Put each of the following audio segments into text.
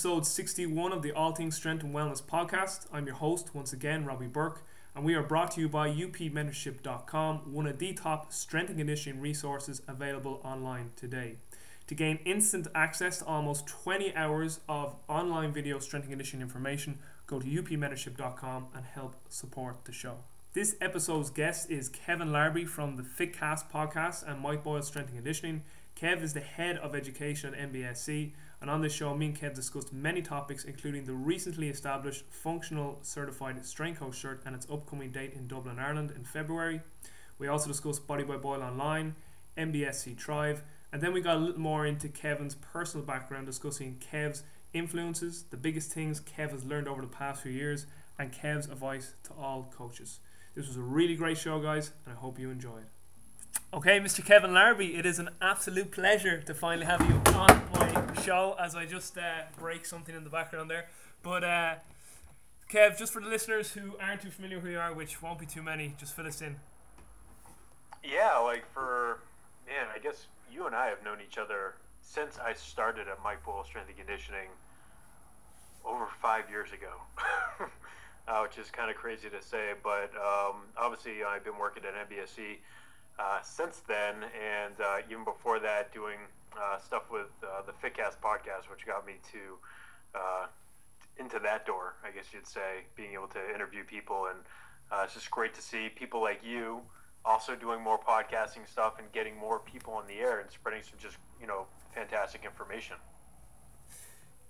episode 61 of the All Things Strength and Wellness podcast. I'm your host, once again, Robbie Burke, and we are brought to you by upmentorship.com, one of the top strength and conditioning resources available online today. To gain instant access to almost 20 hours of online video strength and conditioning information, go to upmentorship.com and help support the show. This episode's guest is Kevin Larrabee from the FitCast podcast and Mike Boyle Strength and Conditioning. Kev is the head of education at MBSC, and on this show, me and Kev discussed many topics, including the recently established Functional Certified Strength Coach cert and its upcoming date in Dublin, Ireland in February. We also discussed Body by Boyle Online, MBSC Thrive, and then we got a little more into Kevin's personal background, discussing Kev's influences, the biggest things Kev has learned over the past few years, and Kev's advice to all coaches. This was a really great show, guys, and I hope you enjoyed. Okay, Mr. Kevin Larrabee, it is an absolute pleasure to finally have you on my show as I just uh, break something in the background there. But, uh, Kev, just for the listeners who aren't too familiar who you are, which won't be too many, just fill us in. Yeah, like for, man, I guess you and I have known each other since I started at Mike Boyle Strength and Conditioning over five years ago. uh, which is kind of crazy to say. But um, obviously, I've been working at MBSC uh, since then, and uh, even before that, doing uh, stuff with uh, the FitCast podcast, which got me to uh, into that door, I guess you'd say, being able to interview people, and it's just great to see people like you also doing more podcasting stuff and getting more people on the air and spreading some just you know fantastic information.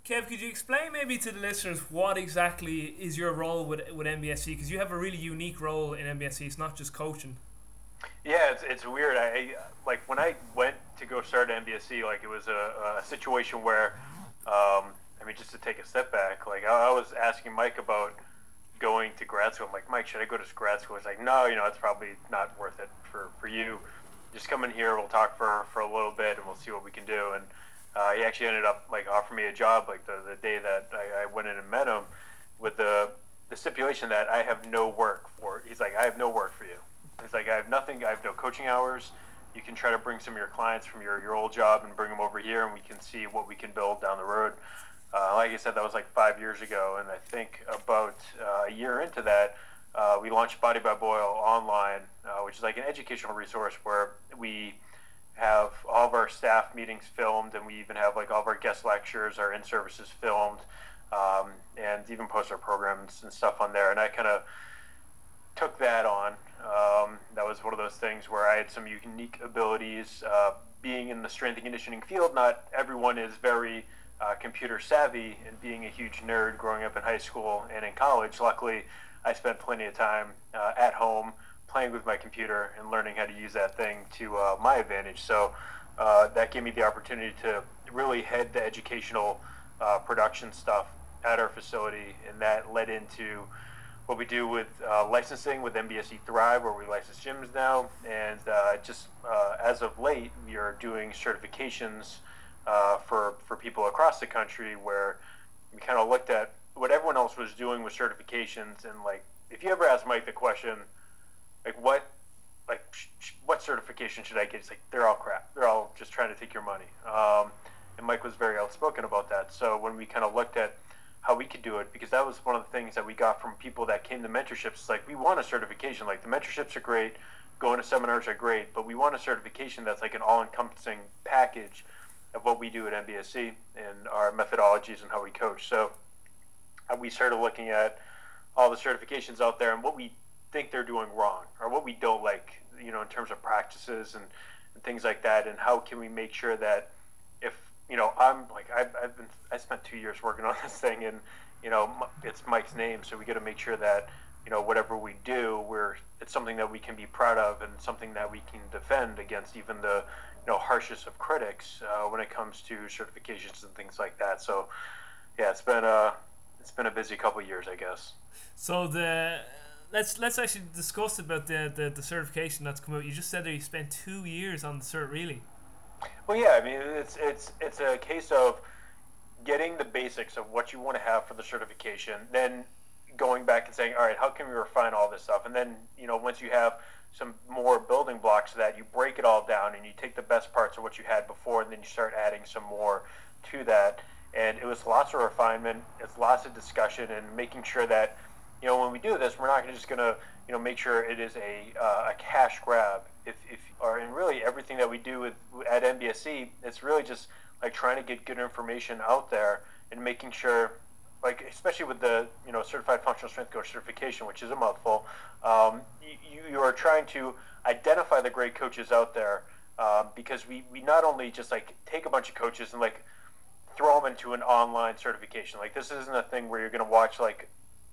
Kev, could you explain maybe to the listeners what exactly is your role with with MBSC? Because you have a really unique role in MBSC. It's not just coaching. Yeah, it's, it's weird. I like when I went to go start at MBSC, like it was a, a situation where, um, I mean, just to take a step back, like I, I, was asking Mike about going to grad school. I'm like, Mike, should I go to grad school? He's like, no, you know, it's probably not worth it for, for you. Just come in here, we'll talk for, for a little bit, and we'll see what we can do. And uh, he actually ended up like offering me a job like the, the day that I, I went in and met him with the the stipulation that I have no work for. He's like, I have no work for you. He's like, I have nothing. I have no coaching hours. You can try to bring some of your clients from your, your old job and bring them over here, and we can see what we can build down the road. Uh, like I said, that was like five years ago, and I think about uh, a year into that, uh, we launched Body by Boyle online, uh, which is like an educational resource where we have all of our staff meetings filmed, and we even have like all of our guest lectures, our in services filmed, um, and even post our programs and stuff on there. And I kind of took that on. Um, that was one of those things where I had some unique abilities. Uh, being in the strength and conditioning field, not everyone is very uh, computer savvy, and being a huge nerd growing up in high school and in college, luckily, I spent plenty of time uh, at home playing with my computer and learning how to use that thing to uh, my advantage. So uh, that gave me the opportunity to really head the educational uh, production stuff at our facility, and that led into what we do with uh, licensing with MBSC Thrive, where we license gyms now, and uh, just uh, as of late, we are doing certifications for for people across the country, where we kind of looked at what everyone else was doing with certifications, and like if you ever ask Mike the question like what like what certification should I get? It's like they're all crap. They're all just trying to take your money. Um, and Mike was very outspoken about that. So when we kind of looked at how we could do it, because that was one of the things that we got from people that came to mentorships. Like we want a certification. Like the mentorships are great, going to seminars are great, but we want a certification that's like an all-encompassing package of what we do at MBSC and our methodologies and how we coach. So uh, we started looking at all the certifications out there and what we think they're doing wrong or what we don't like, you know, in terms of practices and, and things like that, and how can we make sure that if you know I'm like I've, I've been I spent two years working on this thing, and you know it's Mike's name, so we got to make sure that you know whatever we do, we're it's something that we can be proud of and something that we can defend against even the you know harshest of critics uh, when it comes to certifications and things like that. So yeah, it's been a it's been a busy couple years, I guess. So the let's let's actually discuss about the, the, the certification that's come out. You just said that you spent two years on the cert, really. Well, yeah. I mean, it's it's it's a case of getting the basics of what you want to have for the certification, then going back and saying, all right, how can we refine all this stuff? And then you know, once you have some more building blocks that, you break it all down and you take the best parts of what you had before, and then you start adding some more to that. and it was lots of refinement. It's lots of discussion and making sure that you know when we do this, we're not just going to you know make sure it is a, uh, a cash grab. If, if or and really everything that we do with at MBSC, it's really just like trying to get good information out there and making sure like especially with the you know certified functional strength coach certification, which is a mouthful, um, you, you are trying to identify the great coaches out there um, because we, we not only just like take a bunch of coaches and like throw them into an online certification. Like this isn't a thing where you're going to watch like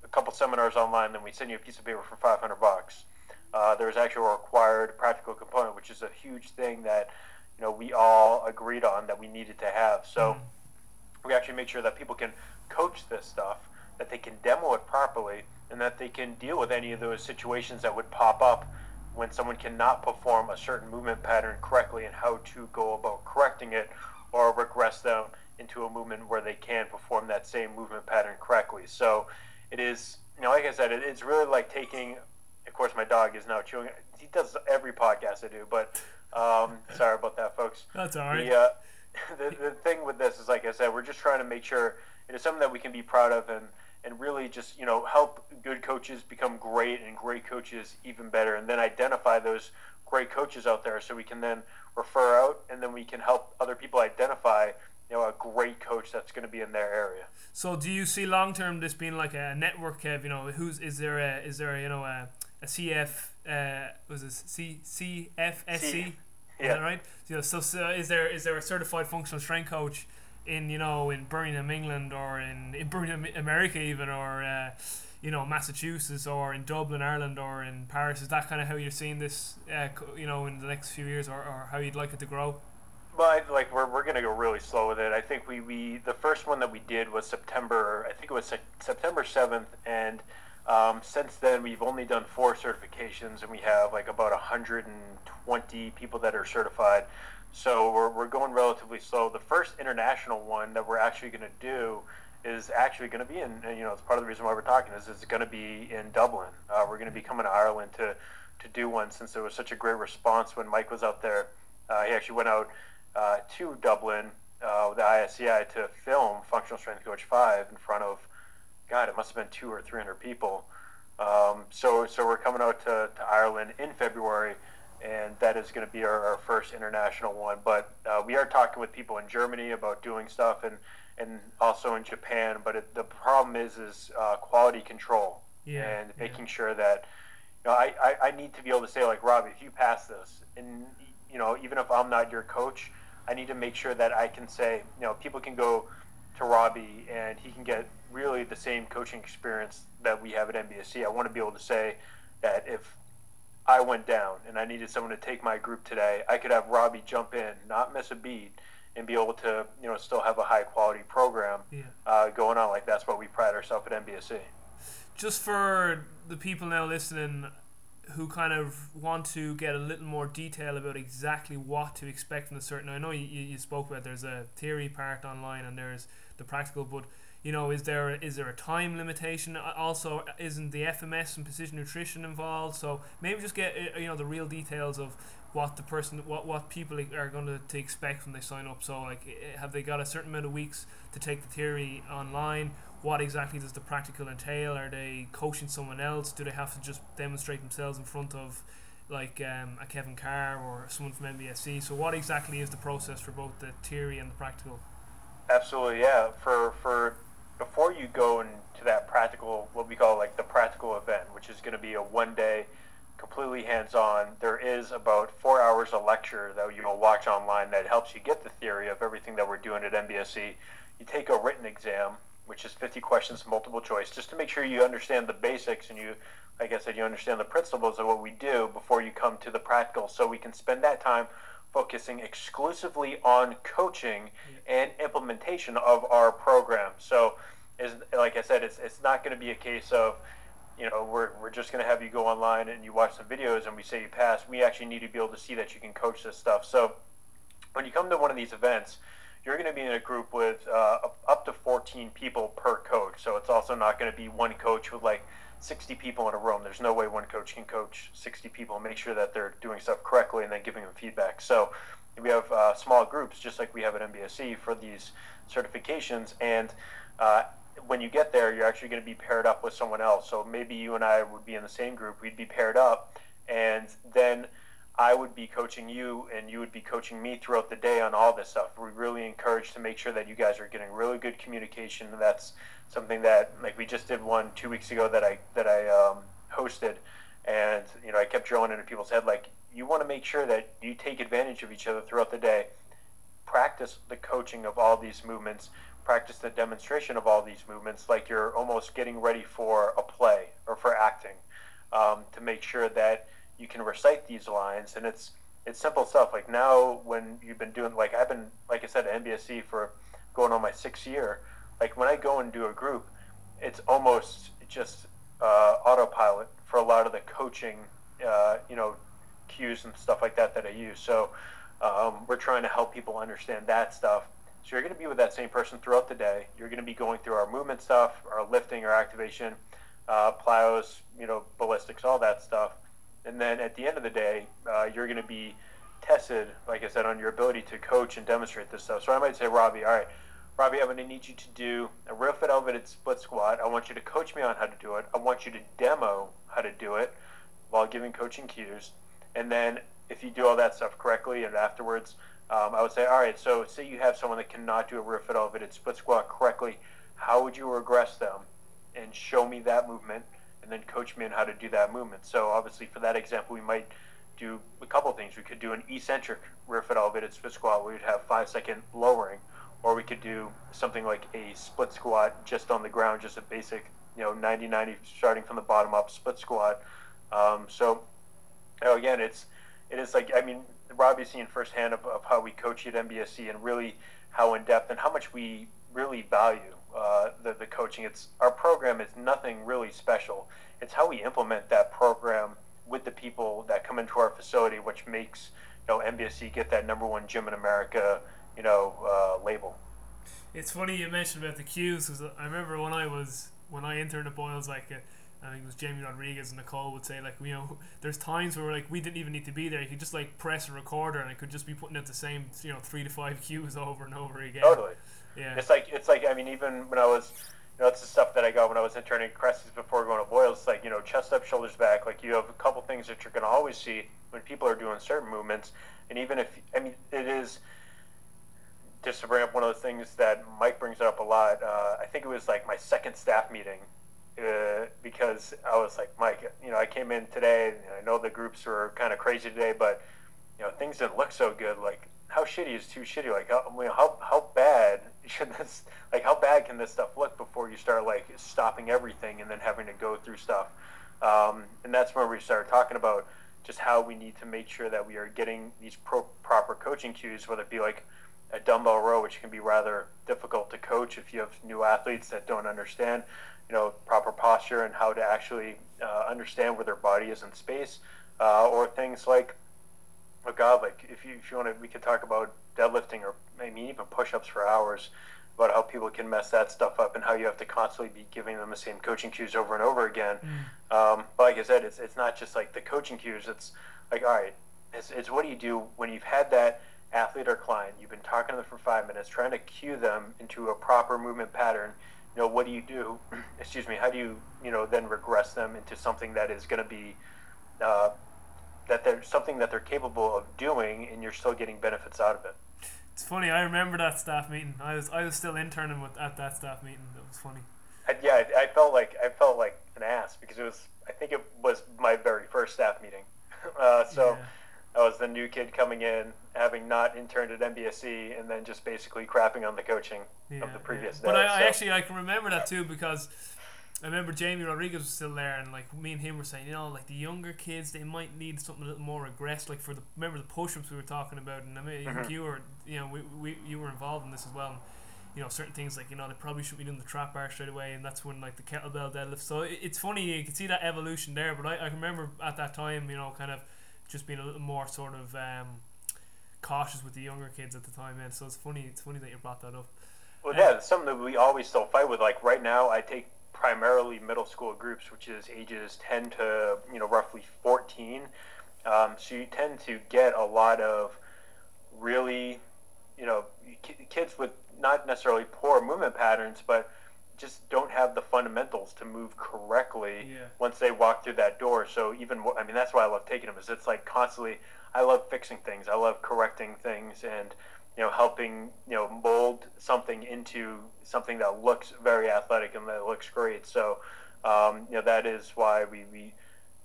a couple seminars online, then we send you a piece of paper for 500 bucks. Uh, there's actually a required practical component, which is a huge thing that you know we all agreed on that we needed to have. So mm-hmm. we actually make sure that people can coach this stuff, that they can demo it properly, and that they can deal with any of those situations that would pop up when someone cannot perform a certain movement pattern correctly and how to go about correcting it or regress them into a movement where they can perform that same movement pattern correctly. So it is, you know, like I said, it, it's really like taking. Of course, my dog is now chewing. He does every podcast I do, but um, sorry about that, folks. That's all right. The, uh, the, the thing with this is, like I said, we're just trying to make sure it is something that we can be proud of and and really just you know help good coaches become great and great coaches even better and then identify those great coaches out there so we can then refer out and then we can help other people identify you know a great coach that's going to be in their area so do you see long term this being like a network of you know who's is there a is there a, you know a, a CF uh, was it C C F S C yeah. Is that right? You know, so, so is there is there a certified functional strength coach in you know in Birmingham, England, or in, in Birmingham, America, even, or uh, you know Massachusetts, or in Dublin, Ireland, or in Paris. Is that kind of how you're seeing this, uh, you know, in the next few years, or, or how you'd like it to grow? I, like we're, we're gonna go really slow with it. I think we, we the first one that we did was September. I think it was se- September seventh, and um, since then we've only done four certifications, and we have like about 120 people that are certified. So we're, we're going relatively slow. The first international one that we're actually to do is actually going to be in, you know, it's part of the reason why we're talking is it's going to be in Dublin. Uh, we're going to be coming to Ireland to, to do one since there was such a great response when Mike was out there. Uh, he actually went out uh, to Dublin uh, with the ISCI to film Functional Strength Coach 5 in front of, God, it must have been two or 300 people. Um, so, so we're coming out to, to Ireland in February and that is going to be our, our, first international one. But uh, we are talking with people in Germany about doing stuff, and and also in Japan. But it, the problem is is uh, quality control yeah, and making yeah. sure that you know I, I, I need to be able to say like Robbie, if you pass this, and you know even if I'm not your coach, I need to make sure that I can say you know people can go to Robbie and he can get really the same coaching experience that we have at MBSC. I want to be able to say that if I went down and I needed someone to take my group today, I could have Robbie jump in, not miss a beat, and be able to you know still have a high quality program yeah. uh, going on. Like that's what we pride ourselves at MBSC. Just for the people now listening who kind of want to get a little more detail about exactly what to expect from a certain. I know you, you spoke about there's a theory part online and there's the practical, but you know, is there is there a time limitation? Also, isn't the FMS and precision nutrition involved? So maybe just get uh, you know the real details of what the person, what what people are going to, to expect when they sign up. So like, have they got a certain amount of weeks to take the theory online? What exactly does the practical entail? Are they coaching someone else? Do they have to just demonstrate themselves in front of like um, a Kevin Carr or someone from MBSC? So what exactly is the process for both the theory and the practical? Absolutely, yeah. For for before you go into that practical, what we call like the practical event, which is going to be a one day, completely hands on, there is about four hours of lecture that you will watch online that helps you get the theory of everything that we're doing at MBSC. You take a written exam, which is 50 questions, multiple choice, just to make sure you understand the basics and you, like I said, you understand the principles of what we do before you come to the practical. So we can spend that time focusing exclusively on coaching and implementation of our program. So, is like I said, it's it's not going to be a case of you know we're, we're just going to have you go online and you watch some videos and we say you pass. We actually need to be able to see that you can coach this stuff. So, when you come to one of these events, you're going to be in a group with uh, up to 14 people per coach. So it's also not going to be one coach with like 60 people in a room. There's no way one coach can coach 60 people and make sure that they're doing stuff correctly and then giving them feedback. So we have uh, small groups, just like we have at MBSC for these certifications. And uh, when you get there, you're actually going to be paired up with someone else. So maybe you and I would be in the same group. We'd be paired up, and then I would be coaching you, and you would be coaching me throughout the day on all this stuff. We really encourage to make sure that you guys are getting really good communication. That's something that, like, we just did one two weeks ago that I that I um, hosted, and you know, I kept drilling into people's head like, you want to make sure that you take advantage of each other throughout the day. Practice the coaching of all these movements practice the demonstration of all these movements like you're almost getting ready for a play or for acting um, to make sure that you can recite these lines and it's it's simple stuff like now when you've been doing like i've been like i said at mbsc for going on my sixth year like when i go and do a group it's almost just uh, autopilot for a lot of the coaching uh, you know cues and stuff like that that i use so um, we're trying to help people understand that stuff so you're going to be with that same person throughout the day. You're going to be going through our movement stuff, our lifting, our activation, uh, plyos, you know, ballistics, all that stuff. And then at the end of the day, uh, you're going to be tested, like I said, on your ability to coach and demonstrate this stuff. So I might say, Robbie, all right, Robbie, I'm going to need you to do a rear foot elevated split squat. I want you to coach me on how to do it. I want you to demo how to do it while giving coaching cues. And then if you do all that stuff correctly and afterwards, um, I would say, all right, so say you have someone that cannot do a rear foot elevated split squat correctly. How would you regress them and show me that movement and then coach me on how to do that movement? So obviously for that example, we might do a couple things. We could do an eccentric rear foot elevated split squat where we'd have five second lowering, or we could do something like a split squat just on the ground, just a basic, you know, 90-90 starting from the bottom up split squat. Um, so, you know, again, it's it is like I mean, Robbie's seen firsthand of, of how we coach at MBSC and really how in depth and how much we really value uh, the, the coaching. It's our program is nothing really special. It's how we implement that program with the people that come into our facility, which makes you know MBSC get that number one gym in America, you know, uh, label. It's funny you mentioned about the cues because I remember when I was when I interned at Boyles, like. Uh, I think it was Jamie Rodriguez and Nicole would say like you know there's times where like we didn't even need to be there you could just like press a recorder and it could just be putting out the same you know three to five cues over and over again totally yeah it's like it's like I mean even when I was you know it's the stuff that I got when I was interning at Cressy's before going to Boyle it's like you know chest up shoulders back like you have a couple things that you're going to always see when people are doing certain movements and even if I mean it is just to bring up one of the things that Mike brings up a lot uh, I think it was like my second staff meeting uh, because I was like, Mike, you know, I came in today. And I know the groups were kind of crazy today, but you know, things didn't look so good. Like, how shitty is too shitty? Like, how how how bad should this? Like, how bad can this stuff look before you start like stopping everything and then having to go through stuff? Um, and that's where we started talking about just how we need to make sure that we are getting these pro- proper coaching cues, whether it be like a dumbbell row, which can be rather difficult to coach if you have new athletes that don't understand you know, proper posture and how to actually uh, understand where their body is in space, uh, or things like, oh God, like if you if you want to, we could talk about deadlifting or maybe even push-ups for hours about how people can mess that stuff up and how you have to constantly be giving them the same coaching cues over and over again. Mm. Um, but like I said, it's it's not just like the coaching cues. It's like all right, it's, it's what do you do when you've had that athlete or client, you've been talking to them for five minutes, trying to cue them into a proper movement pattern you know, what do you do? Excuse me. How do you, you know, then regress them into something that is going to be uh, that they're something that they're capable of doing, and you're still getting benefits out of it. It's funny. I remember that staff meeting. I was I was still interning with at that staff meeting. It was funny. I, yeah, I, I, felt like I felt like an ass because it was. I think it was my very first staff meeting. Uh, so. Yeah I was the new kid coming in, having not interned at MBSC, and then just basically crapping on the coaching yeah, of the previous yeah. day. But I, so. I, actually I can remember that too because I remember Jamie Rodriguez was still there, and like me and him were saying, you know, like the younger kids they might need something a little more aggressive. Like for the remember the push-ups we were talking about, and I mean mm-hmm. you were you know we, we you were involved in this as well. And, you know certain things like you know they probably should be doing the trap bar straight away and that's when like the kettlebell deadlift so it, it's funny you can see that evolution there but I, I remember at that time you know kind of just being a little more sort of um, cautious with the younger kids at the time. And so it's funny. It's funny that you brought that up. Well, um, yeah, it's something that we always still fight with. Like right now, I take primarily middle school groups, which is ages 10 to you know roughly 14. Um, so you tend to get a lot of really, you know, kids with not necessarily poor movement patterns, but just don't have the fundamentals to move correctly Yeah. once they walk through that door. So even more, I mean, that's why I love taking them. Is it's like constantly. I love fixing things. I love correcting things and you know helping you know mold something into something that looks very athletic and that looks great. So um, you know that is why we. we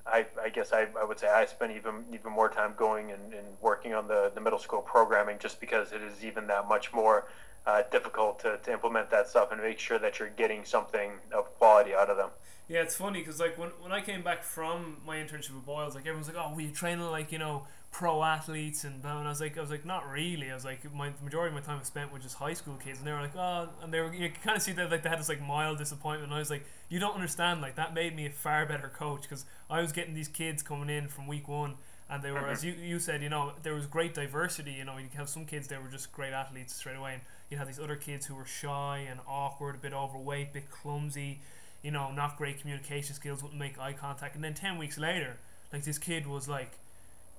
I, I guess I, I would say I spend even even more time going and, and working on the, the middle school programming just because it is even that much more uh, difficult to, to implement that stuff and make sure that you're getting something of quality out of them. Yeah, it's funny because like when, when I came back from my internship with Boyles, like everyone's like, "Oh, were you training like you know pro athletes?" And, blah, and I was like, I was like, not really. I was like, my the majority of my time was spent with just high school kids, and they were like, "Oh," and they were you kind of see that like they had this like mild disappointment. And I was like, you don't understand. Like that made me a far better coach because I was getting these kids coming in from week one. And they were, as mm-hmm. you, you said, you know, there was great diversity. You know, you have some kids that were just great athletes straight away, and you had these other kids who were shy and awkward, a bit overweight, a bit clumsy, you know, not great communication skills, wouldn't make eye contact. And then 10 weeks later, like this kid was like,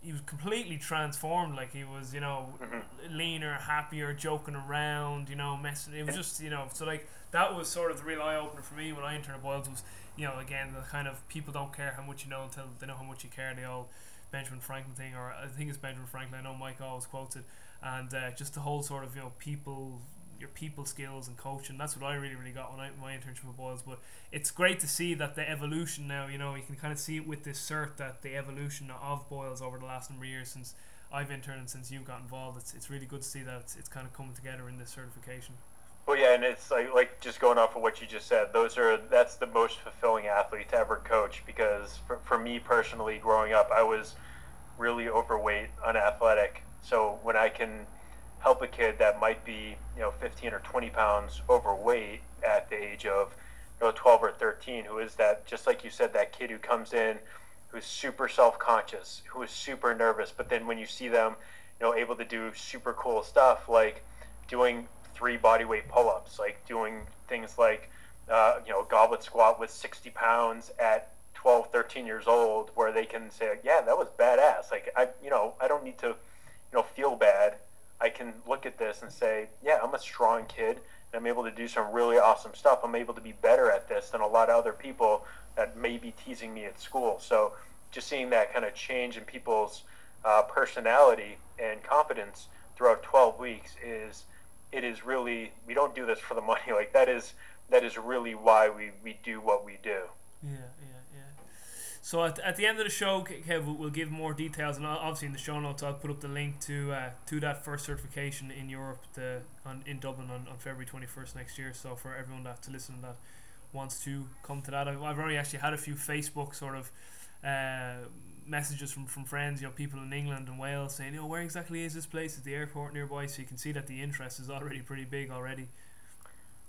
he was completely transformed. Like he was, you know, leaner, happier, joking around, you know, messing. It was just, you know, so like that was sort of the real eye opener for me when I entered Boyles was, you know, again, the kind of people don't care how much you know until they know how much you care. They all Benjamin Franklin thing, or I think it's Benjamin Franklin. I know Mike always quotes it, and uh, just the whole sort of you know people your people skills and coaching. That's what I really, really got when I my internship with Boyles. But it's great to see that the evolution now. You know, you can kind of see it with this cert that the evolution of Boyles over the last number of years since I've interned and since you've got involved. It's, it's really good to see that it's, it's kind of coming together in this certification. Well, yeah, and it's like like just going off of what you just said. Those are that's the most fulfilling athlete to ever coach because for, for me personally, growing up, I was really overweight, unathletic. So when I can help a kid that might be you know 15 or 20 pounds overweight at the age of you know 12 or 13, who is that? Just like you said, that kid who comes in who's super self-conscious, who is super nervous, but then when you see them, you know, able to do super cool stuff like doing three bodyweight pull-ups, like doing things like uh, you know goblet squat with 60 pounds at 12, 13 years old, where they can say, yeah, that was badass. Like I, you know, I don't need to, you know, feel bad. I can look at this and say, yeah, I'm a strong kid. And I'm able to do some really awesome stuff. I'm able to be better at this than a lot of other people that may be teasing me at school. So just seeing that kind of change in people's uh, personality and confidence throughout 12 weeks is it is really we don't do this for the money like that is that is really why we, we do what we do yeah yeah yeah so at, at the end of the show Kev we'll, give more details and obviously in the show notes I'll put up the link to uh, to that first certification in Europe the, on, in Dublin on, on February 21st next year so for everyone that to listen that wants to come to that I've, already actually had a few Facebook sort of uh, messages from, from friends, you know, people in England and Wales saying, you know, where exactly is this place? Is the airport nearby? So you can see that the interest is already pretty big already.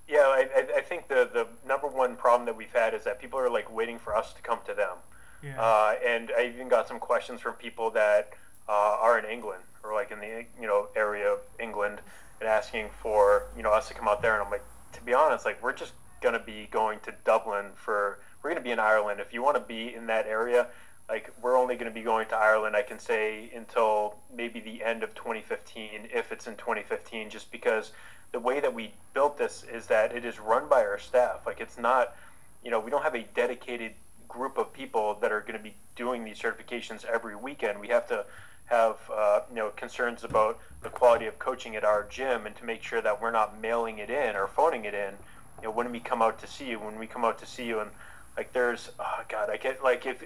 Yeah, I, I think the, the number one problem that we've had is that people are like waiting for us to come to them. Yeah. Uh, and I even got some questions from people that uh, are in England or like in the you know area of England and asking for you know us to come out there. And I'm like, to be honest, like we're just gonna be going to Dublin for we're gonna be in Ireland. If you want to be in that area, like we're only going to be going to Ireland, I can say until maybe the end of 2015, if it's in 2015, just because the way that we built this is that it is run by our staff. Like it's not, you know, we don't have a dedicated group of people that are going to be doing these certifications every weekend. We have to have, uh, you know, concerns about the quality of coaching at our gym and to make sure that we're not mailing it in or phoning it in. You know, when we come out to see you, when we come out to see you, and like there's, oh God, I get like if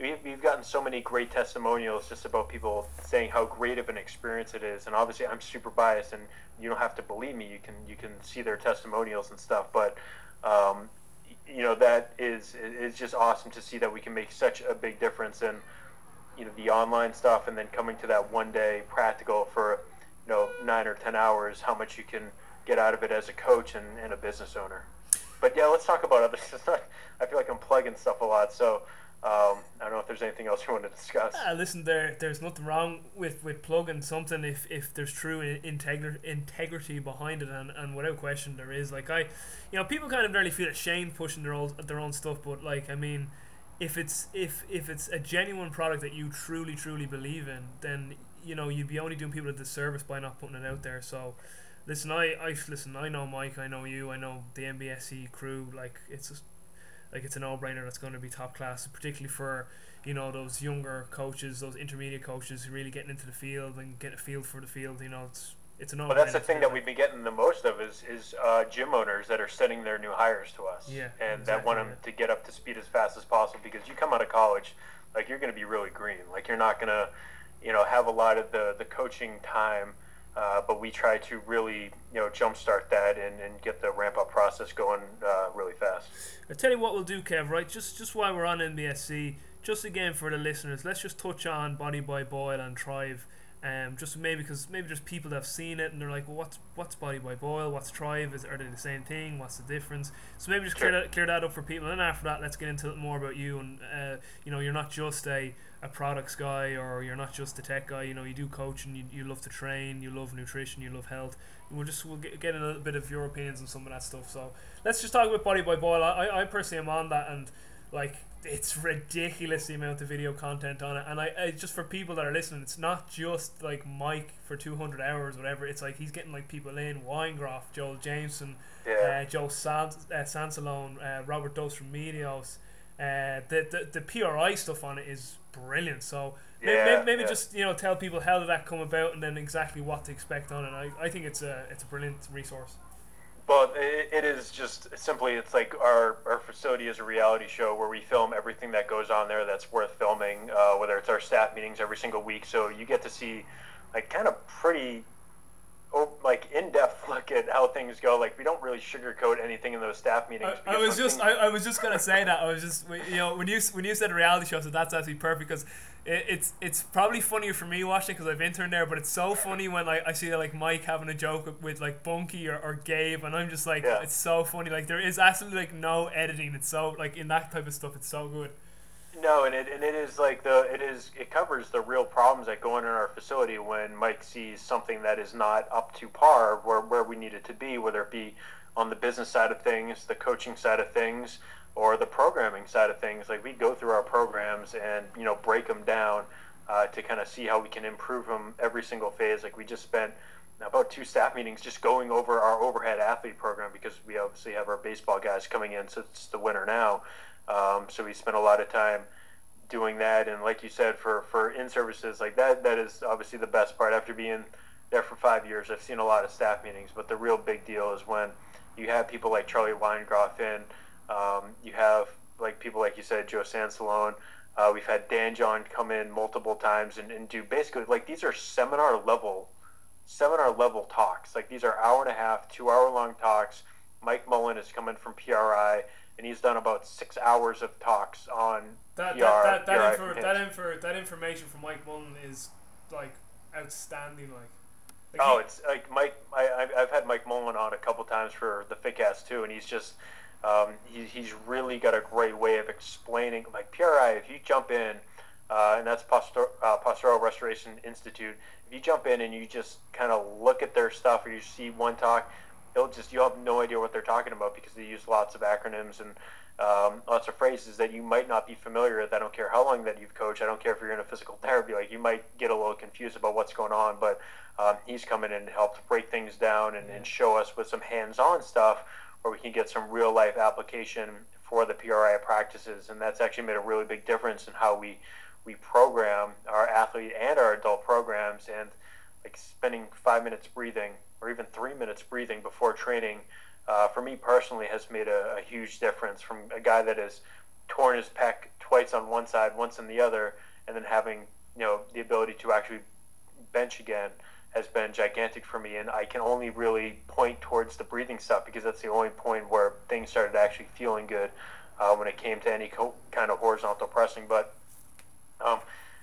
we've gotten so many great testimonials just about people saying how great of an experience it is and obviously i'm super biased and you don't have to believe me you can you can see their testimonials and stuff but um, you know that is is just awesome to see that we can make such a big difference in you know the online stuff and then coming to that one day practical for you know nine or ten hours how much you can get out of it as a coach and, and a business owner. But yeah let's talk about other stuff. I feel like i'm plugging stuff a lot so Um, I don't know if there's anything else you want to discuss. Uh, listen, there there's nothing wrong with, with plugging something if, if there's true integri- integrity behind it, and, and without question there is. Like I, you know, people kind of nearly feel ashamed pushing their own their own stuff, but like I mean, if it's if if it's a genuine product that you truly truly believe in, then you know you'd be only doing people a disservice by not putting it out there. So. Listen, I, I listen. I know Mike. I know you. I know the MBSC crew. Like it's just, like it's a no-brainer that's going to be top class, particularly for you know those younger coaches, those intermediate coaches, really getting into the field and getting a feel for the field. You know, it's it's a no. Well, that's the thing that we've been getting the most of is is uh, gym owners that are sending their new hires to us, yeah, and exactly, that want them yeah. to get up to speed as fast as possible because you come out of college, like you're going to be really green, like you're not going to, you know, have a lot of the the coaching time uh, but we try to really, you know, jumpstart that and, and get the ramp up process going uh, really fast. I tell you what we'll do, Kev. Right, just just while we're on MBSC, just again for the listeners, let's just touch on Body by Boyle and Thrive. Um, just maybe because maybe there's people that have seen it and they're like, well, what's what's Body by Boyle? What's Thrive? Is are they the same thing? What's the difference? So maybe just clear that clear that up for people. And after that, let's get into more about you. And uh, you know, you're not just a a products guy or you're not just a tech guy. You know, you do coach and you, you love to train, you love nutrition, you love health. And we'll just we'll get, get a little bit of your opinions on some of that stuff. So let's just talk about Body by Boyle. I, I personally am on that and like it's ridiculous the amount of video content on it. And I, I just for people that are listening, it's not just like Mike for 200 hours, whatever. It's like he's getting like people in Weingroff, Joel Jamieson, yeah. uh, Joe San, uh, Sansalone, uh, Robert Dos Remedios. Uh, the, the the PRI stuff on it is brilliant. So yeah, maybe, maybe yeah. just you know tell people how did that come about and then exactly what to expect on it. I, I think it's a it's a brilliant resource. Well, it, it is just simply it's like our, our facility is a reality show where we film everything that goes on there that's worth filming, uh, whether it's our staff meetings every single week. So you get to see like kind of pretty oh, like in-depth look at how things go. Like we don't really sugarcoat anything in those staff meetings. I, I was just I, I was just gonna say that I was just you know when you when you said reality show, so that's actually perfect because it, it's it's probably funnier for me watching because I've interned there, but it's so funny when like I see like Mike having a joke with like Bunky or, or Gabe, and I'm just like Yeah. it's so funny. Like there is absolutely like no editing. It's so like in that type of stuff, it's so good. No, and it, and it is like the it is it covers the real problems that go on in our facility when Mike sees something that is not up to par where where we need it to be, whether it be on the business side of things, the coaching side of things, or the programming side of things. Like we go through our programs and you know break them down uh, to kind of see how we can improve them every single phase. Like we just spent about two staff meetings just going over our overhead athlete program because we obviously have our baseball guys coming in, so it's the winter now. Um, so we spent a lot of time doing that, and like you said, for for in services like that, that is obviously the best part. After being there for five years, I've seen a lot of staff meetings, but the real big deal is when you have people like Charlie Weingroff in. Um, you have like people like you said, Joe Sansalone. Uh, we've had Dan John come in multiple times and, and do basically like these are seminar level seminar level talks. Like these are hour and a half, two hour long talks. Mike Mullin is coming from PRI, and he's done about six hours of talks on That PR. that that that, PRI infor- that, infor- that information from Mike Mullin is like outstanding. Like, like Oh, he- it's like Mike. I, I've- I've had Mike Mullin on a couple times for the FitCast too, and he's just um, he, he's really got a great way of explaining. Like PRI, if you jump in, uh, and that's Postur- uh, Postural Restoration Institute. If you jump in and you just kind of look at their stuff, or you see one talk, it'll just you'll have no idea what they're talking about because they use lots of acronyms and um, lots of phrases that you might not be familiar with. I don't care how long that you've coached. I don't care if you're in a physical therapy. Like you might get a little confused about what's going on, but um, he's coming in and helped break things down and, and show us with some hands-on stuff where we can get some real-life application for the PRI practices, and that's actually made a really big difference in how we we program our athlete and our adult programs and like spending five minutes breathing or even three minutes breathing before training uh, for me personally has made a, a huge difference from a guy that has torn his pec twice on one side once on the other and then having you know the ability to actually bench again has been gigantic for me and i can only really point towards the breathing stuff because that's the only point where things started actually feeling good uh, when it came to any co- kind of horizontal pressing but um,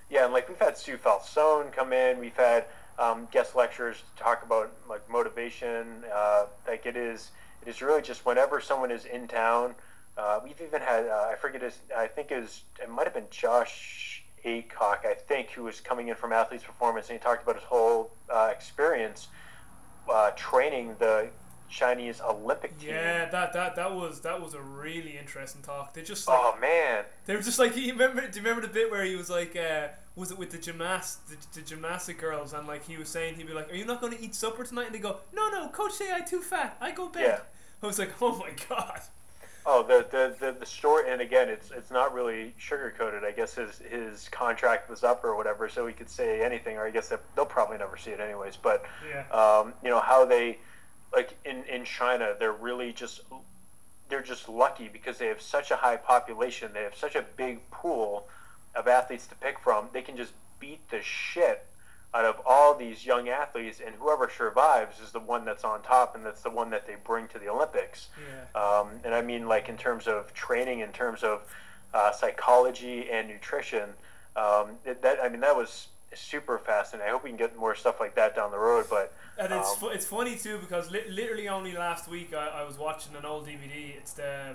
yeah, and like we've had Sue Falsone come in, we've had um, guest lecturers talk about like motivation. Uh, like it is, it is really just whenever someone is in town, Uh, we've even had uh, I forget his I think it was it might have been Josh Aycock I think who was coming in from Athletes Performance and he talked about his whole uh, experience uh, training the Chinese Olympic team. Yeah, that, that that was that was a really interesting talk. They just like, Oh man, they were just like you remember do you remember the bit where he was like uh, was it with the gymnast the, the gymnastic girls and like he was saying he'd be like are you not going to eat supper tonight and they go no no coach say I too fat I go bed. Yeah. I was like oh my god. Oh, the the, the, the story, and again, it's it's not really sugar coated. I guess his his contract was up or whatever, so he could say anything. Or I guess they'll probably never see it anyways. But Yeah. um, you know how they like in in China, they're really just they're just lucky because they have such a high population. They have such a big pool of athletes to pick from. They can just beat the shit out of all these young athletes, and whoever survives is the one that's on top, and that's the one that they bring to the Olympics. Yeah. Um, and I mean, like in terms of training, in terms of uh, psychology and nutrition. Um, it, that I mean, that was super fascinating. I hope we can get more stuff like that down the road. But And it's Um, fu- it's funny too because li- literally only last week I, I was watching an old DVD. It's the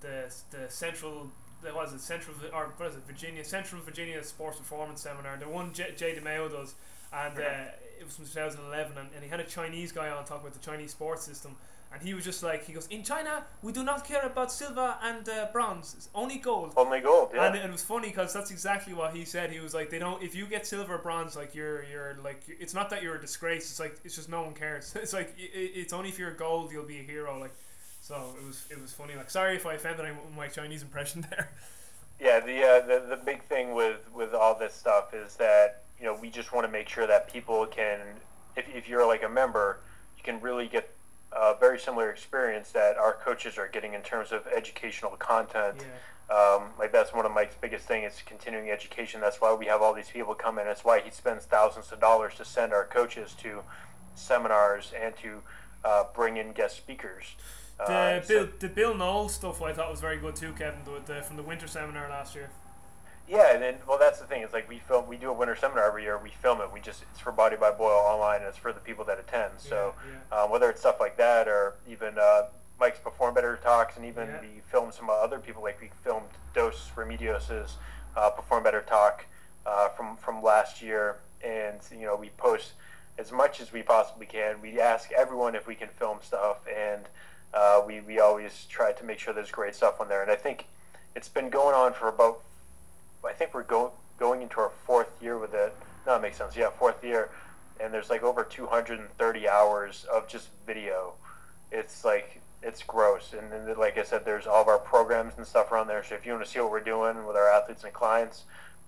the the central the, was it central or what is it Virginia Central Virginia Sports Performance Seminar. The one J, Jay DeMayo does, and uh, it was from 2011. And, and he had a Chinese guy on talking about the Chinese sports system. And he was just like, he goes, in China, we do not care about silver and uh, bronze, it's only gold. only gold, yeah. And it was funny because that's exactly what he said. He was like, they don't. If you get silver, or bronze, like you're, you're like, it's not that you're a disgrace. It's like it's just no one cares. It's like i i- it's only if you're gold you'll be a hero. Like, so it was, it was funny. Like, sorry if I offended my Chinese impression there. Yeah, the, uh, the the big thing with with all this stuff is that you know we just want to make sure that people can, if if you're like a member, you can really get a very similar experience that our coaches are getting in terms of educational content. Yeah. Um, like that's one of Mike's biggest thing is continuing education. That's why we have all these people come in. That's why he spends thousands of dollars to send our coaches to seminars and to uh, bring in guest speakers. The Uh, so- Bill, the Bill Knowles stuff I thought was very good too, Kevin. The, the from the winter seminar last year. Yeah, and then well, that's the thing. It's like we film, we do a winter seminar every year. We film it. We just it's for Body by Boyle online, and it's for the people that attend. So Yeah, um, whether it's stuff like that or even uh, Mike's Perform Better talks, and even Yeah. we film some other people. Like we filmed Dos Remedios's uh, Perform Better talk uh, from from last year, and you know we post as much as we possibly can. We ask everyone if we can film stuff, and uh, we we always try to make sure there's great stuff on there. And I think it's been going on for about I think we're going going into our fourth year with it. No, it makes sense. Yeah, fourth year, and there's like over 230 hours of just video. It's like it's gross, and then like I said, there's all of our programs and stuff around there. So if you want to see what we're doing with our athletes and clients,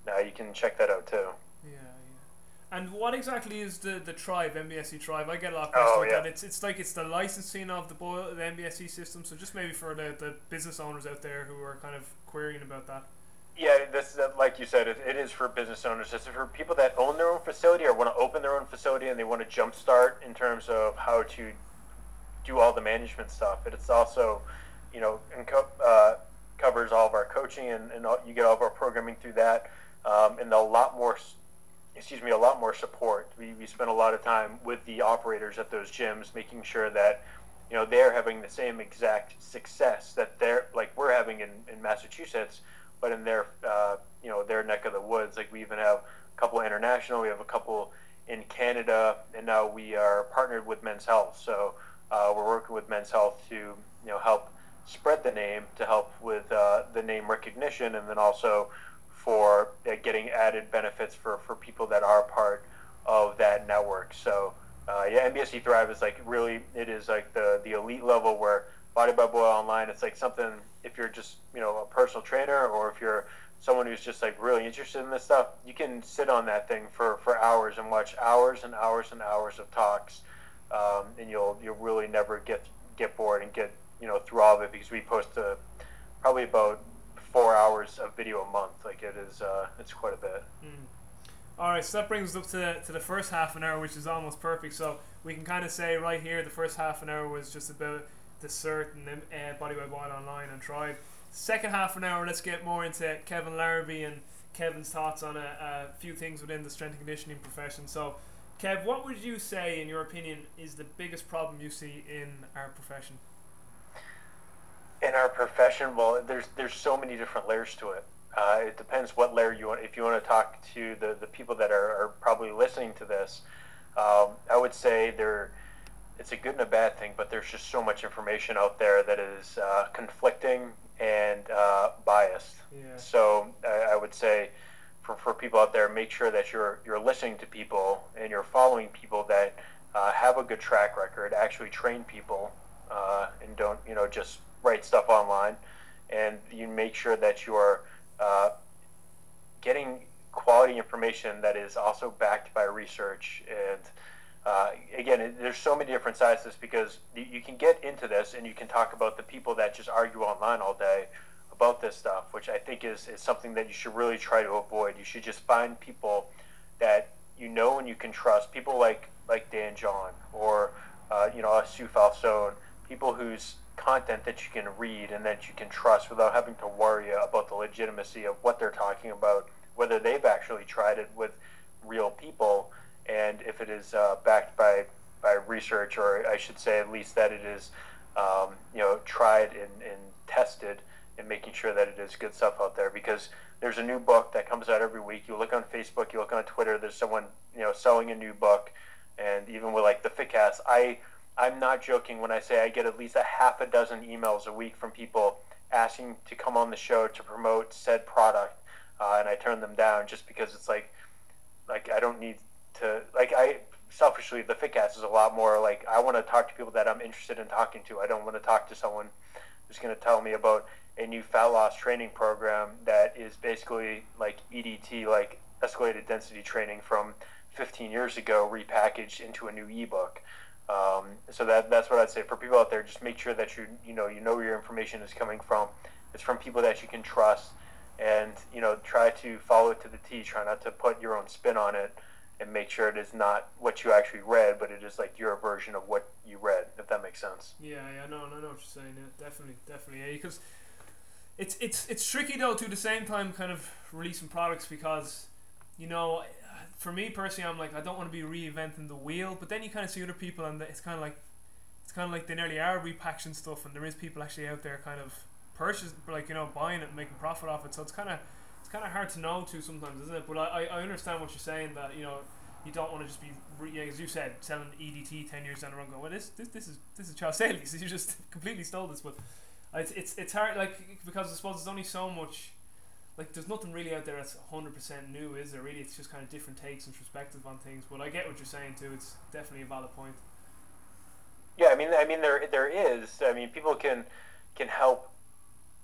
now you can check that out too. Yeah, yeah. And what exactly is the the Thrive MBSC Thrive? I get a lot of Oh, questions with yeah. that. It's it's like it's the licensing of the Boyle, the MBSC system. So just maybe for the, the business owners out there who are kind of querying about that. Yeah, this like you said, it, it is for business owners. It's for people that own their own facility or want to open their own facility and they want to jumpstart in terms of how to do all the management stuff. But it's also, you know, enco- uh, covers all of our coaching and, and all, you get all of our programming through that, um, and a lot more. Excuse me, a lot more support. We, we spend a lot of time with the operators at those gyms, making sure that you know they're having the same exact success that they're like we're having in, in Massachusetts, but in their uh, you know their neck of the woods. Like we even have a couple international, we have a couple in Canada, and now we are partnered with Men's Health. So uh, we're working with Men's Health to you know help spread the name, to help with uh, the name recognition, and then also for uh, getting added benefits for, for people that are part of that network. So uh, yeah, MBSC Thrive is like really it is like the the elite level where Body by Boyle Online. It's like something if you're just you know a personal trainer or if you're someone who's just like really interested in this stuff, you can sit on that thing for, for hours and watch hours and hours and hours of talks, um, and you'll you'll really never get get bored and get you know through all of it because we post uh probably about four hours of video a month. Like it is, uh, it's quite a bit. All right, so that brings us up to to the first half an hour, which is almost perfect. So we can kind of say right here, the first half an hour was just about the cert and uh, Body by Boyle Online and Tribe. Second half an hour, let's get more into Kevin Larrabee and Kevin's thoughts on a, a few things within the strength and conditioning profession. So, Kev, what would you say, in your opinion, is the biggest problem you see in our profession? in our profession, well, there's there's so many different layers to it. Uh, it depends what layer you want. If you want to talk to the, the people that are, are probably listening to this, um, I would say there, it's a good and a bad thing, but there's just so much information out there that is uh, conflicting and uh, biased. Yeah. So I, I would say for, for people out there, make sure that you're you're listening to people and you're following people that uh, have a good track record, actually train people, uh, and don't you know just write stuff online, and you make sure that you are uh, getting quality information that is also backed by research and. Uh, again, there's so many different sides to this because you, can get into this and you can talk about the people that just argue online all day about this stuff, which I think is, is something that you should really try to avoid. You should just find people that you know and you can trust, people like like Dan John or uh, you know Sue Falsone, people whose content that you can read and that you can trust without having to worry about the legitimacy of what they're talking about, whether they've actually tried it with real people and if it is uh, backed by by research, or I should say at least that it is, um, you know, tried and, and tested, and making sure that it is good stuff out there. Because there's a new book that comes out every week. You look on Facebook, you look on Twitter. There's someone you know selling a new book, and even with like the Fitcast, I I'm not joking when I say I get at least a half a dozen emails a week from people asking to come on the show to promote said product, uh, and I turn them down just because it's like like I don't need to like I selfishly the Fitcast is a lot more like I want to talk to people that I'm interested in talking to. I don't want to talk to someone who's going to tell me about a new fat loss training program that is basically like EDT, like escalated density training from 15 years ago, repackaged into a new ebook. Um, so that that's what I'd say for people out there. Just make sure that you you know you know where your information is coming from. It's from people that you can trust, and you know try to follow it to the T. Try not to put your own spin on it and make sure it is not what you actually read, but it is like your version of what you read, if that makes sense. Yeah, yeah, no, no, no, what you're saying. Yeah, definitely, definitely, yeah, because it's it's it's tricky though to the same time kind of releasing products because you know for me personally I'm like I don't want to be reinventing the wheel but then you kind of see other people and it's kind of like it's kind of like they nearly are repackaging stuff and there is people actually out there kind of purchasing like you know buying it and making profit off it so it's kind of it's kind of hard to know too sometimes, isn't it? But I, I understand what you're saying that you know you don't want to just be yeah, as you said selling EDT ten years down the road. Go well, this this this is this is Charles Staley's. You just completely stole this, but it's it's it's hard like because I suppose there's only so much. Like there's nothing really out there that's hundred percent new, is there? Really, it's just kind of different takes and perspective on things. But I get what you're saying too. It's definitely a valid point. Yeah, I mean, I mean, there there is. I mean, people can can help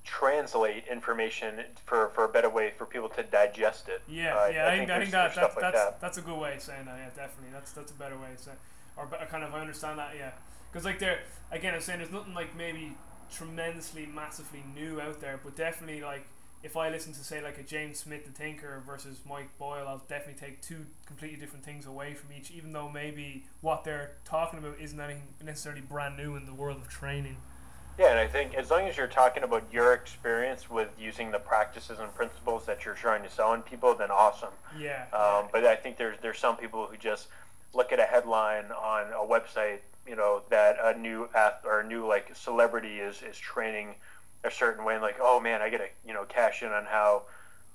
translate information for, for a better way for people to digest it. Yeah, uh, yeah, I, I think, I think that, that, like that's that. that's a good way of saying that. Yeah, definitely, that's that's a better way of saying, or kind of I understand that. Yeah, because like there again, I'm saying there's nothing like maybe tremendously massively new out there, but definitely like if I listen to say like a James Smith the Thinker versus Mike Boyle, I'll definitely take two completely different things away from each, even though maybe what they're talking about isn't anything necessarily brand new in the world of training. Yeah, and I think as long as you're talking about your experience with using the practices and principles that you're trying to sell on people, then awesome. Yeah. Um, but I think there's there's some people who just look at a headline on a website, you know, that a new ath- or a new like celebrity is is training a certain way, and like, oh man, I gotta you know cash in on how,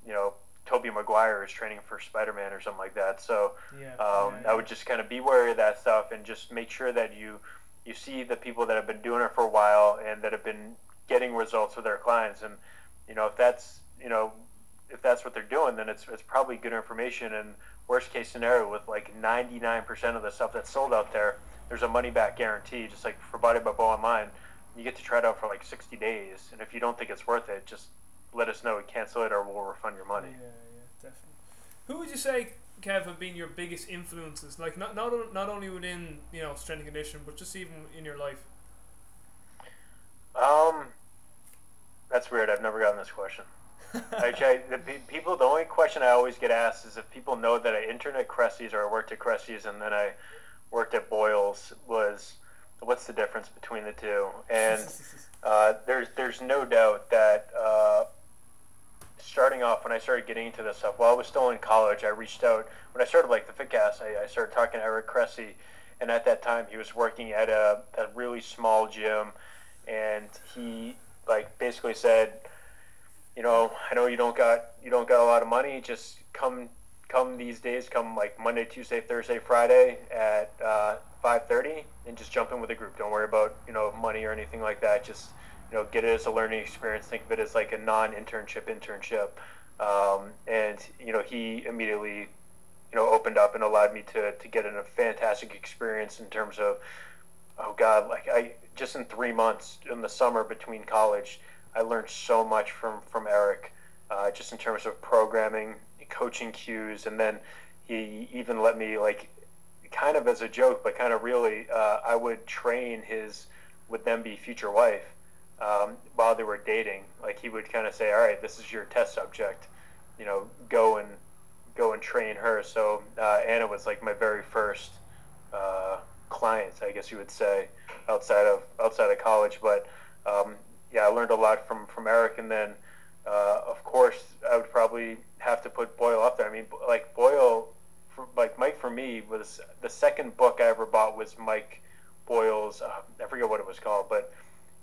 you know, Tobey Maguire is training for Spider Man or something like that. So yeah, um, yeah, yeah. I would just kind of be wary of that stuff and just make sure that you you see the people that have been doing it for a while and that have been getting results with their clients. And you know if that's you know if that's what they're doing then it's, it's probably good information. And worst case scenario with like 99% of the stuff that's sold out there there's a money back guarantee. Just like for Body by Boyle Online you get to try it out for like 60 days. And if you don't think it's worth it just let us know. And cancel it or we'll refund your money. Yeah yeah definitely. Who would you say Kev have been your biggest influences? Like not not not only within you know strength and conditioning, but just even in your life. Um, that's weird. I've never gotten this question. Actually, the people, the only question I always get asked is if people know that I interned at Cressey's or I worked at Cressey's and then I worked at Boyles was what's the difference between the two? And uh, there's there's no doubt that uh, starting off when I started getting into this stuff, while I was still in college, I reached out. When I started like the Fitcast, I, I started talking to Eric Cressey, and at that time he was working at a, a really small gym, and he like basically said, you know, I know you don't got you don't got a lot of money. Just come come these days. Come like Monday, Tuesday, Thursday, Friday at uh, five thirty, and just jump in with a group. Don't worry about you know money or anything like that. Just you know, get it as a learning experience. Think of it as like a non-internship internship. Um, and you know, he immediately, you know, opened up and allowed me to to get in a fantastic experience in terms of, oh God, like I just in three months in the summer between college, I learned so much from from Eric, uh, just in terms of programming, coaching cues, and then he even let me like, kind of as a joke, but kind of really, uh, I would train his would then be future wife um, while they were dating. Like he would kind of say, "All right, this is your test subject. You know, go and go and train her." So uh, Anna was like my very first uh, client, I guess you would say, outside of outside of college. But um, yeah, I learned a lot from from Eric, and then uh, of course I would probably have to put Boyle up there. I mean, like Boyle, like Mike for me was the second book I ever bought was Mike Boyle's. Uh, I forget what it was called, but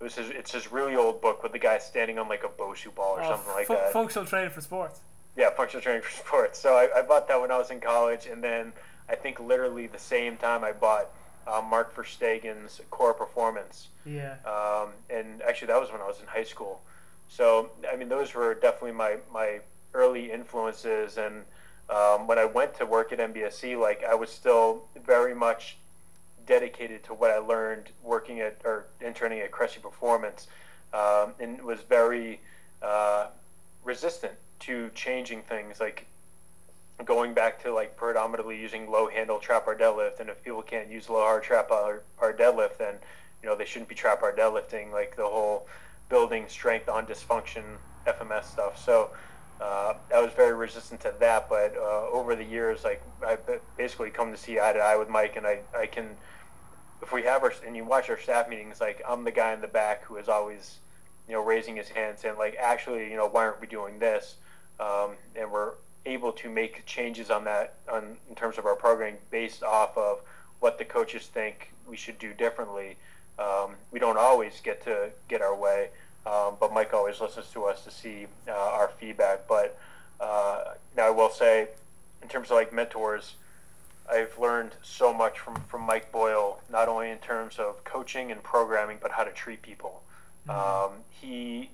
it was his, it's his really old book with the guy standing on like a Bosu ball or oh, something like that. Functional training for sports. Yeah, functional training for sports. So I, I bought that when I was in college, and then I think literally the same time I bought uh, Mark Verstegen's Core Performance. Yeah. Um, and actually, that was when I was in high school. So I mean, those were definitely my my early influences. And um, when I went to work at MBSC, like I was still very much dedicated to what I learned working at or interning at Cressey Performance, um, and was very uh, resistant to changing things like going back to like predominantly using low handle trap bar deadlift. And if people can't use low hard trap bar, deadlift, then you know they shouldn't be trap bar deadlifting. Like the whole building strength on dysfunction FMS stuff. So. Uh, I was very resistant to that, but uh, over the years, like I've basically come to see eye to eye with Mike, and I, I can if we have our and you watch our staff meetings, like I'm the guy in the back who is always, you know, raising his hand saying like, actually, you know, why aren't we doing this? Um, and we're able to make changes on that on in terms of our programming based off of what the coaches think we should do differently. Um, we don't always get to get our way, um, but Mike always listens to us to see uh, our feedback. But uh, now I will say, in terms of like mentors I've learned so much from, from Mike Boyle, not only in terms of coaching and programming, but how to treat people. Mm-hmm. Um, he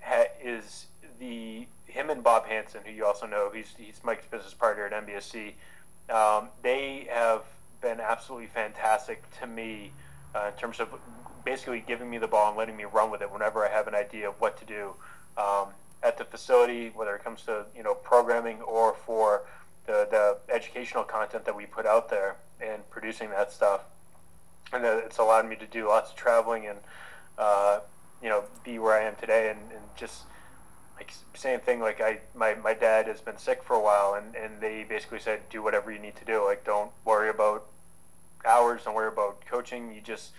ha- is the him and Bob Hanson, who you also know, he's he's Mike's business partner at MBSC. Um, they have been absolutely fantastic to me uh, in terms of basically giving me the ball and letting me run with it whenever I have an idea of what to do um, at the facility, whether it comes to you know programming or for the, the educational content that we put out there and producing that stuff. And it's allowed me to do lots of traveling and, uh, you know, be where I am today and, and just like same thing. Like I, my, my dad has been sick for a while and, and they basically said, do whatever you need to do. Like, don't worry about hours. Don't worry about coaching. You just,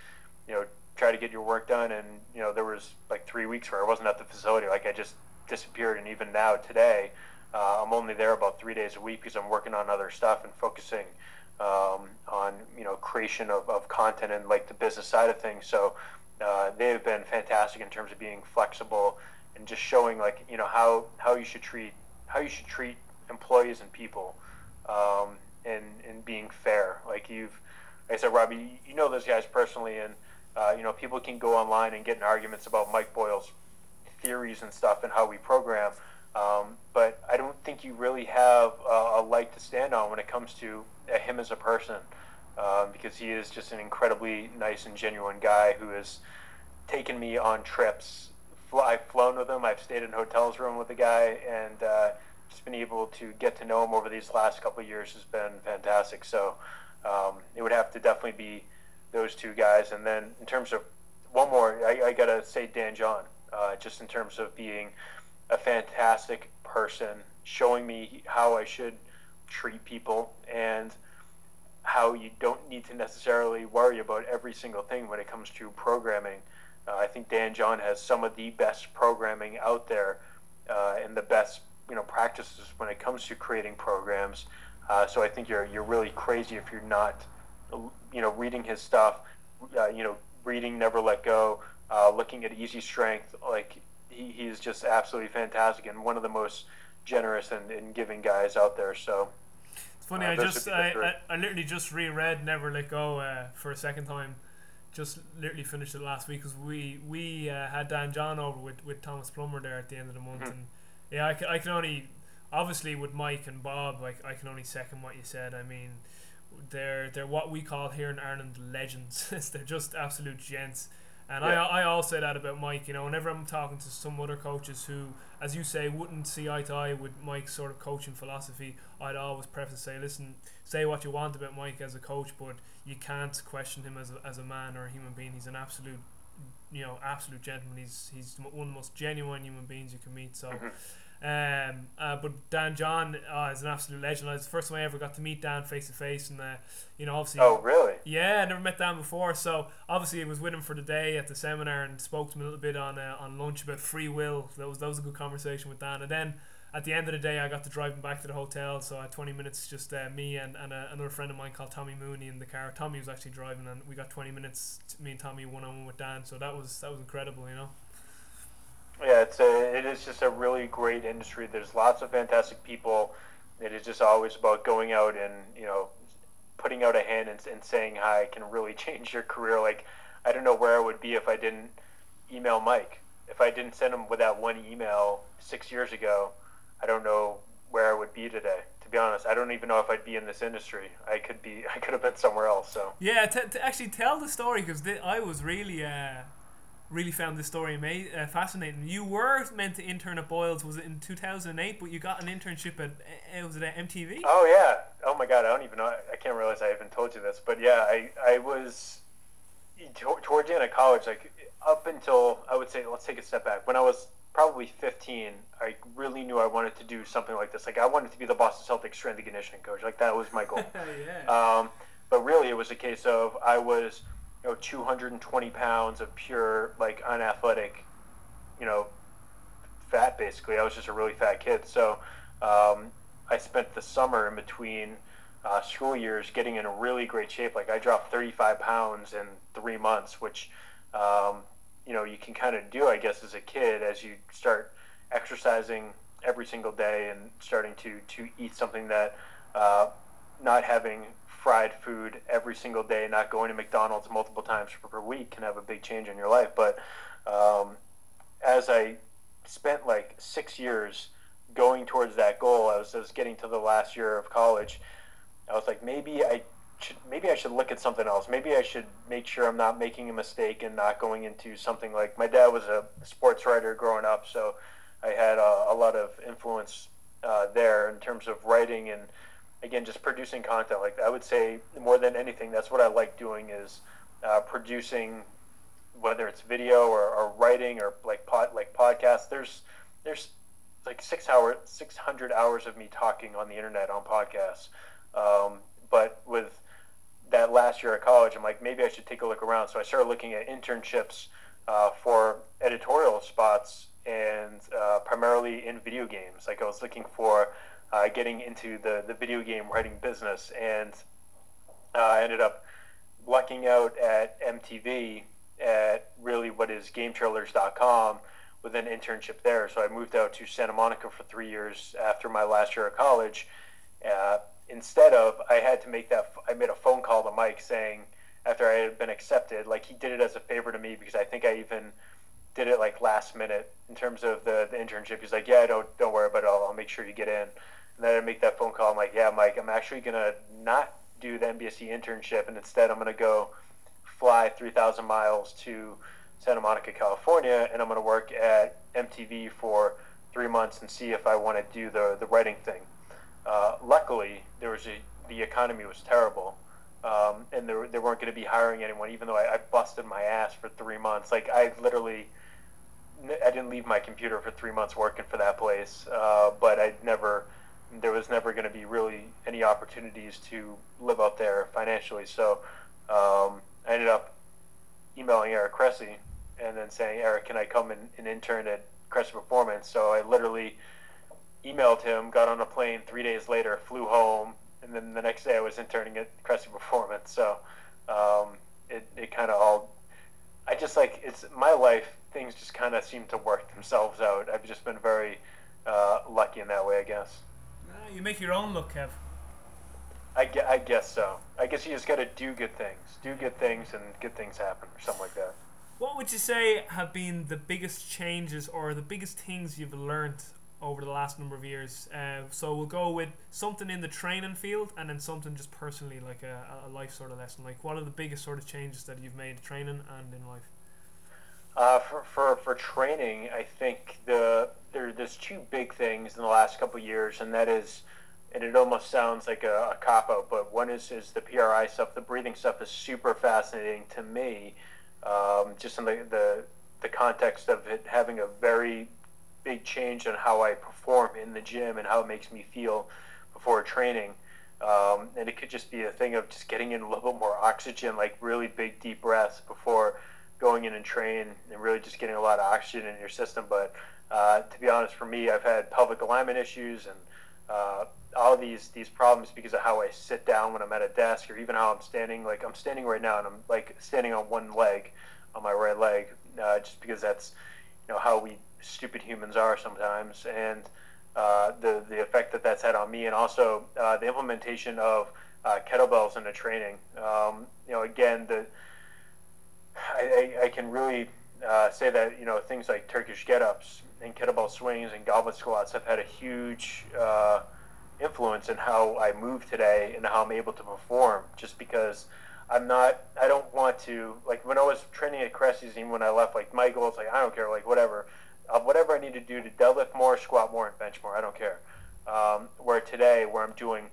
you know, try to get your work done. And, you know, there was like three weeks where I wasn't at the facility. Like I just disappeared. And even now today, uh, I'm only there about three days a week because I'm working on other stuff and focusing um, on you know creation of, of content and like the business side of things. So uh, they have been fantastic in terms of being flexible and just showing like you know how how you should treat how you should treat employees and people um, and and being fair. Like you've, like I said, Robbie, you know those guys personally, and uh, you know people can go online and get in arguments about Mike Boyle's theories and stuff and how we program. Um, but I don't think you really have a, a leg to stand on when it comes to uh, him as a person, um, because he is just an incredibly nice and genuine guy who has taken me on trips. I've flown with him. I've stayed in hotels room with the guy, and uh, just been able to get to know him over these last couple of years has been fantastic. So um, it would have to definitely be those two guys. And then in terms of one more, I, I gotta say Dan John, uh, just in terms of being a fantastic person, showing me how I should treat people and how you don't need to necessarily worry about every single thing when it comes to programming. Uh, I think Dan John has some of the best programming out there uh, and the best you know practices when it comes to creating programs. Uh, so I think you're you're really crazy if you're not you know reading his stuff. Uh, you know, reading Never Let Go, uh, looking at easy strength, like he, he's just absolutely fantastic and one of the most generous and, and giving guys out there. So it's funny. Uh, I just I, I, I, literally just reread Never Let Go uh, for a second time. Just literally finished it last week because we we uh, had Dan John over with, with Thomas Plummer there at the end of the month, mm-hmm. and yeah, I can, I can only obviously with Mike and Bob, like I can only second what you said. I mean, they're they're what we call here in Ireland legends. they're just absolute gents. And yeah. I, I all say that about Mike. You know, whenever I'm talking to some other coaches who, as you say, wouldn't see eye to eye with Mike's sort of coaching philosophy, I'd always preface say, listen, say what you want about Mike as a coach, but you can't question him as a, as a man or a human being. He's an absolute, you know, absolute gentleman. He's he's one of the most genuine human beings you can meet. So. Mm-hmm um, uh, but Dan John uh, is an absolute legend. It's the first time I ever got to meet Dan face to face, and uh, you know, obviously. Oh, really? Yeah, I never met Dan before, so obviously I was with him for the day at the seminar and spoke to him a little bit on uh, on lunch about free will. That was that was a good conversation with Dan, and then. At the end of the day, I got to drive him back to the hotel. So at 20 minutes, just uh, me and, and uh, another friend of mine called Tommy Mooney in the car. Tommy was actually driving, and we got 20 minutes. Me and Tommy one on one with Dan. So that was that was incredible, you know. Yeah, it's a, it is just a really great industry. There's lots of fantastic people. It is just always about going out and you know putting out a hand and, and saying hi can really change your career. Like I don't know where I would be if I didn't email Mike. If I didn't send him with that one email six years ago, I don't know where I would be today. To be honest, I don't even know if I'd be in this industry. I could be. I could have been somewhere else. So yeah, to, to actually tell the story because I was really. Uh really found this story ama- uh, fascinating. You were meant to intern at Boyles, was it in 2008? But you got an internship at uh, was it at MTV? Oh yeah. Oh my God, I don't even know. I can't realize I even told you this, but yeah, I I was towards the end of college, like up until I would say, let's take a step back. When I was probably 15, I really knew I wanted to do something like this. Like I wanted to be the Boston Celtics strength and conditioning coach. Like that was my goal. yeah. Um, but really, it was a case of I was you know 220 pounds of pure like unathletic you know fat basically. I was just a really fat kid. So um, i spent the summer in between uh, school years getting in a really great shape. Like i dropped 35 pounds in three months which um, you know you can kind of do i guess as a kid as you start exercising every single day and starting to to eat something that uh, not having fried food every single day, not going to McDonald's multiple times per week can have a big change in your life. But um, as I spent like six years going towards that goal, I was, I was getting to the last year of college. I was like, maybe I should, maybe I should look at something else. Maybe I should make sure I'm not making a mistake and not going into something like my dad was a sports writer growing up, so I had a, a lot of influence uh, there in terms of writing and again, just producing content. Like I would say, more than anything, that's what I like doing is uh, producing, whether it's video or, or writing or like pod, like podcasts. There's there's like six hour, six hundred hours of me talking on the internet on podcasts. Um, but with that last year at college, I'm like, maybe I should take a look around. So I started looking at internships uh, for editorial spots and uh, primarily in video games. Like I was looking for uh, getting into the, the video game writing business. And uh, I ended up lucking out at MTV at really what is GameTrailers.com with an internship there. So I moved out to Santa Monica for three years after my last year of college. Uh, instead of, I had to make that, I made a phone call to Mike saying, after I had been accepted, like he did it as a favor to me because I think I even did it like last minute in terms of the, the internship. He's like, yeah, don't don't worry about it. I'll, I'll make sure you get in. And then I make that phone call. I'm like, yeah, Mike, I'm actually gonna not do the MBSC internship, and instead I'm gonna go fly 3,000 miles to Santa Monica, California, and I'm gonna work at MTV for three months and see if I want to do the the writing thing. Uh, luckily, there was a, the economy was terrible, um, and there, they weren't going to be hiring anyone. Even though I, I busted my ass for three months, like I literally, I didn't leave my computer for three months working for that place. Uh, but I never there was never going to be really any opportunities to live out there financially. So um, I ended up emailing Eric Cressey and then saying, Eric, can I come and, and intern at Cressey Performance? So I literally emailed him, got on a plane three days later, flew home, and then the next day I was interning at Cressey Performance. So um, it, it kind of all I just like it's my life. Things just kind of seem to work themselves out. I've just been very uh, lucky in that way, I guess. You make your own luck, Kev. I, gue- I guess so. I guess you just got to do good things, do good things, and good things happen, or something like that. What would you say have been the biggest changes or the biggest things you've learned over the last number of years? Uh, so we'll go with something in the training field and then something just personally, like a, a life sort of lesson. Like, what are the biggest sort of changes that you've made training and in life? Uh, for, for, for training, I think the there, there's two big things in the last couple of years, and that is, and it almost sounds like a, a cop out, but one is is the PRI stuff. The breathing stuff is super fascinating to me, um, just in the, the the context of it having a very big change on how I perform in the gym and how it makes me feel before training. Um, and it could just be a thing of just getting in a little bit more oxygen, like really big deep breaths before going in and train and really just getting a lot of oxygen in your system. But uh, to be honest, for me, I've had pelvic alignment issues and uh, all these these problems because of how I sit down when I'm at a desk or even how I'm standing. Like I'm standing right now and I'm like standing on one leg, on my right leg, uh, just because that's you know how we stupid humans are sometimes, and uh, the the effect that that's had on me, and also uh, the implementation of uh, kettlebells in the training. Um, you know, again the I, I, I can really uh, say that you know things like Turkish get-ups and kettlebell swings and goblet squats have had a huge uh, influence in how I move today and how I'm able to perform. Just because I'm not, I don't want to like when I was training at Cressey's, even when I left, like my goals, like I don't care, like whatever, uh, whatever I need to do to deadlift more, squat more, and bench more, I don't care. Um, where today, where I'm doing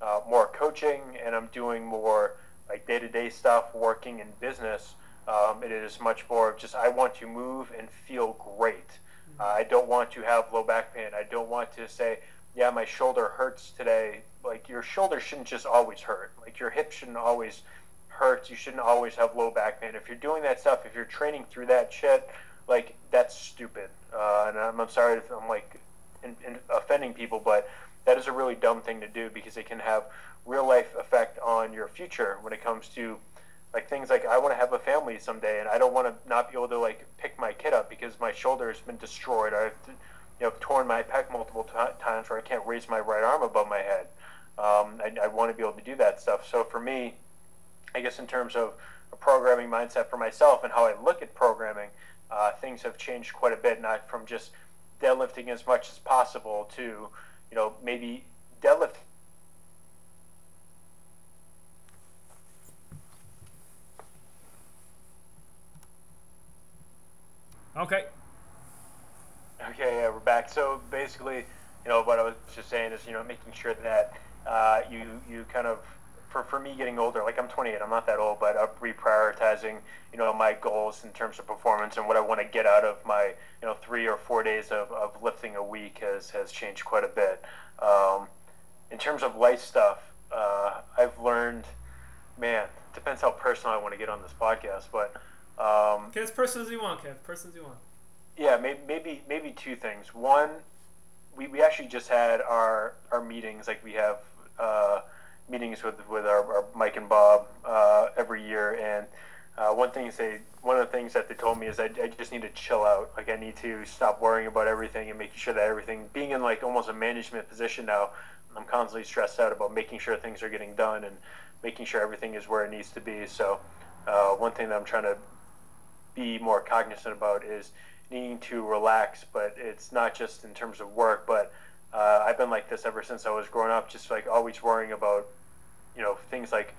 uh, more coaching and I'm doing more like day-to-day stuff, working in business um, it is much more of just I want to move and feel great. Uh, I don't want to have low back pain. I don't want to say, yeah, my shoulder hurts today. Like your shoulder shouldn't just always hurt. Like your hip shouldn't always hurt. You shouldn't always have low back pain. If you're doing that stuff, if you're training through that shit, like that's stupid. Uh, and I'm, I'm sorry if I'm like in, in offending people, but that is a really dumb thing to do because it can have real life effect on your future when it comes to like things like I want to have a family someday, and I don't want to not be able to like pick my kid up because my shoulder has been destroyed. I've you know torn my pec multiple t- times where I can't raise my right arm above my head. Um, I, I want to be able to do that stuff. So for me, I guess in terms of a programming mindset for myself and how I look at programming, uh, things have changed quite a bit. Not from just deadlifting as much as possible to you know maybe deadlift So basically, you know, what I was just saying is, you know, making sure that uh, you you kind of, for, for me getting older, like I'm 28, I'm not that old, but I'm reprioritizing, you know, my goals in terms of performance and what I want to get out of my, you know, three or four days of, of lifting a week has, has changed quite a bit. Um, in terms of life stuff, uh, I've learned, man, depends how personal I want to get on this podcast, but um, okay, as personal as you want, Kev. Personal as you want. Yeah, maybe maybe, maybe two things. One, we, we actually just had our, our meetings. Like we have uh, meetings with with our, our Mike and Bob uh, every year, and uh, one thing they one of the things that they told me is I, I just need to chill out. Like I need to stop worrying about everything and making sure that everything being in like almost a management position now. I'm constantly stressed out about making sure things are getting done and making sure everything is where it needs to be. So uh, one thing that I'm trying to be more cognizant about is needing to relax, but it's not just in terms of work, but uh, I've been like this ever since I was growing up, just like always worrying about, you know, things like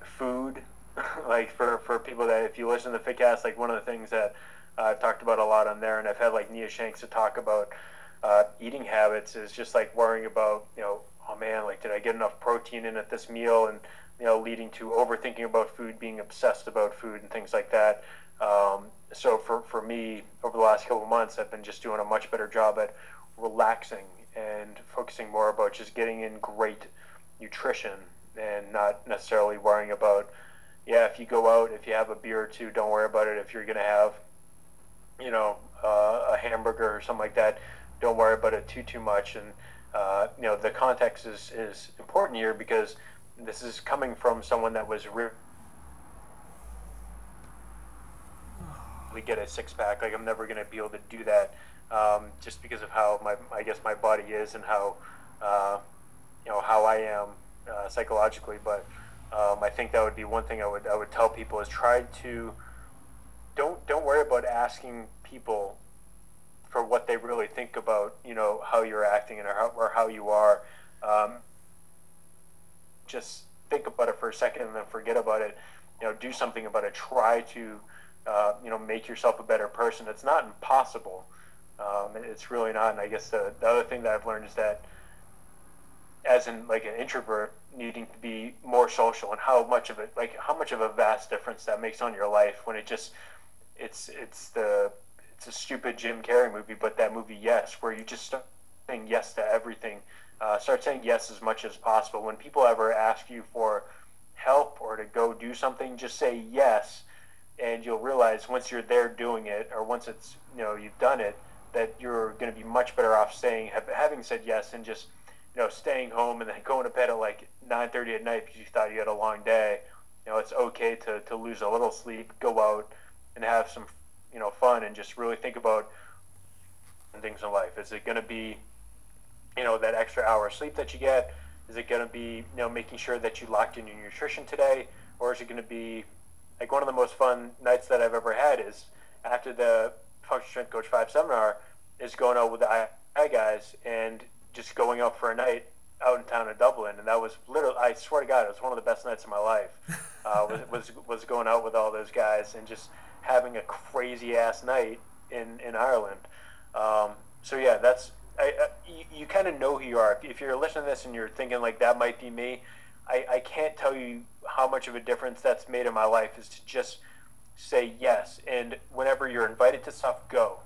food. like for, for people that, if you listen to the Fitcast, like one of the things that uh, I've talked about a lot on there, and I've had like Nia Shanks to talk about uh, eating habits, is just like worrying about, you know, oh man, like did I get enough protein in at this meal, and you know, leading to overthinking about food, being obsessed about food, and things like that. Um, so for, for me, over the last couple of months, I've been just doing a much better job at relaxing and focusing more about just getting in great nutrition and not necessarily worrying about, yeah, if you go out, if you have a beer or two, don't worry about it. If you're going to have, you know, uh, a hamburger or something like that, don't worry about it too, too much. And, uh, you know, the context is, is important here because this is coming from someone that was re- get a six pack. Like I'm never gonna be able to do that, um, just because of how my I guess my body is and how uh, you know how I am uh, psychologically. But um, I think that would be one thing I would I would tell people is try to don't don't worry about asking people for what they really think about you know how you're acting and or how, or how you are. Um, just think about it for a second and then forget about it. You know, do something about it. Try to uh, you know make yourself a better person. It's not impossible. Um, it's really not. And I guess the, the other thing that I've learned is that as in like an introvert needing to be more social and how much of it like how much of a vast difference that makes on your life when it just it's it's the it's a stupid Jim Carrey movie, but that movie Yes, where you just start saying yes to everything. Uh, start saying yes as much as possible. When people ever ask you for help or to go do something, just say yes, and you'll realize once you're there doing it, or once it's you know you've done it, that you're going to be much better off saying having said yes and just you know staying home and then going to bed at like 9:30 at night because you thought you had a long day. You know, it's okay to, to lose a little sleep, go out and have some you know fun and just really think about things in life. Is it going to be you know that extra hour of sleep that you get? Is it going to be you know making sure that you locked in your nutrition today, or is it going to be like one of the most fun nights that I've ever had is after the Function Strength Coach Five seminar is going out with the I guys and just going out for a night out in town in Dublin, and that was literally, I swear to God, it was one of the best nights of my life. Uh, was, was was going out with all those guys and just having a crazy ass night in in Ireland. Um, so yeah, that's I, I, you, you kind of know who you are. If you're listening to this and you're thinking like that might be me, I, I can't tell you how much of a difference that's made in my life. Is to just say yes, and whenever you're invited to stuff, go.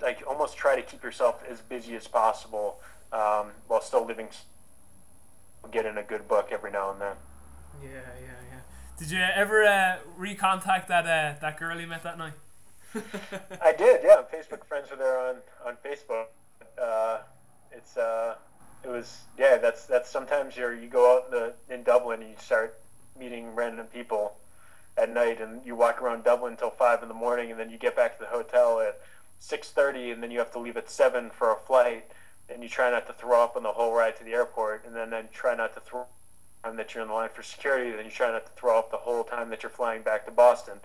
Like almost try to keep yourself as busy as possible um, while still living. getting a good book every now and then. Yeah, yeah, yeah. Did you ever uh, recontact that uh, that girl you met that night? I did, yeah. I'm Facebook friends with her on on Facebook. Uh, it's uh, it was yeah. That's that's sometimes you're you go out in the in Dublin and you start meeting random people at night, and you walk around Dublin until five in the morning, and then you get back to the hotel at six thirty, and then you have to leave at seven for a flight, and you try not to throw up on the whole ride to the airport, and then then try not to throw time that you're in the line for security, then you try not to throw up the whole time that you're flying back to Boston.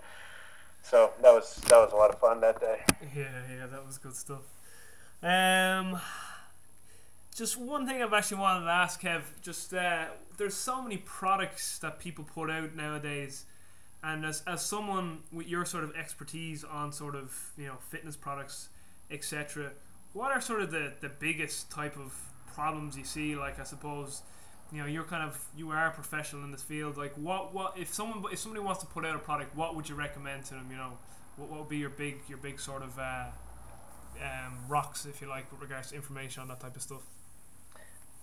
So that was that was a lot of fun that day. Yeah, yeah, that was good stuff. Um, just one thing I've actually wanted to ask, Kev. Just uh, there's so many products that people put out nowadays, and as as someone with your sort of expertise on sort of you know fitness products, etc. What are sort of the the biggest type of problems you see? Like I suppose you know you're kind of you are a professional in this field like what what if someone if somebody wants to put out a product what would you recommend to them you know what, what would be your big your big sort of uh, um, rocks if you like with regards to information on that type of stuff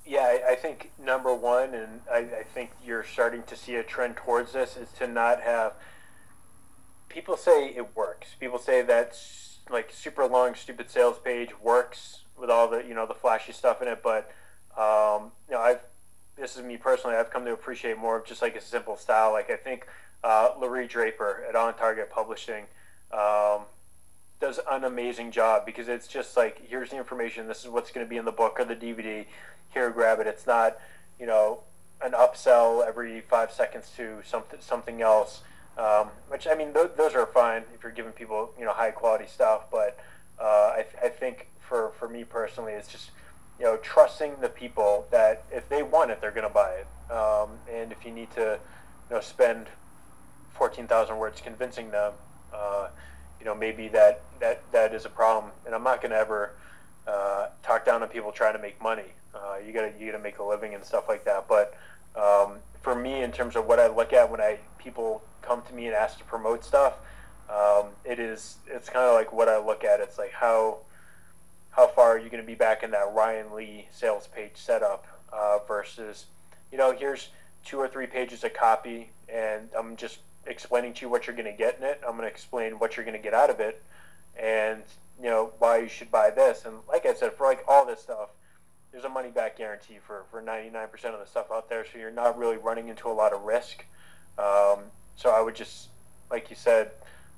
yeah I, think number one and I, I think you're starting to see a trend towards this is to not have people say it works people say that like super long stupid sales page works with all the you know the flashy stuff in it but um, you know I've this is me personally, I've come to appreciate more of just like a simple style. Like I think uh, Laree Draper at On Target Publishing um, does an amazing job because it's just like here's the information. This is what's going to be in the book or the DVD. Here, grab it. It's not you know an upsell every five seconds to something something else. Um, which I mean, th- those are fine if you're giving people you know high quality stuff. But uh, I, th- I think for for me personally, it's just you know, trusting the people that if they want it, they're going to buy it. Um, and if you need to, you know, spend 14,000 words convincing them, uh, you know, maybe that, that, that is a problem. And I'm not going to ever uh, talk down on people trying to make money. Uh, you got to you got to make a living and stuff like that. But um, for me, in terms of what I look at when I people come to me and ask to promote stuff, um, it is it's kind of like what I look at. It's like how how far are you going to be back in that Ryan Lee sales page setup uh, versus, you know, here's two or three pages of copy, and I'm just explaining to you what you're going to get in it. I'm going to explain what you're going to get out of it, and you know why you should buy this. And like I said, for like all this stuff, there's a money back guarantee for for 99% of the stuff out there, so you're not really running into a lot of risk. Um, so I would just, like you said,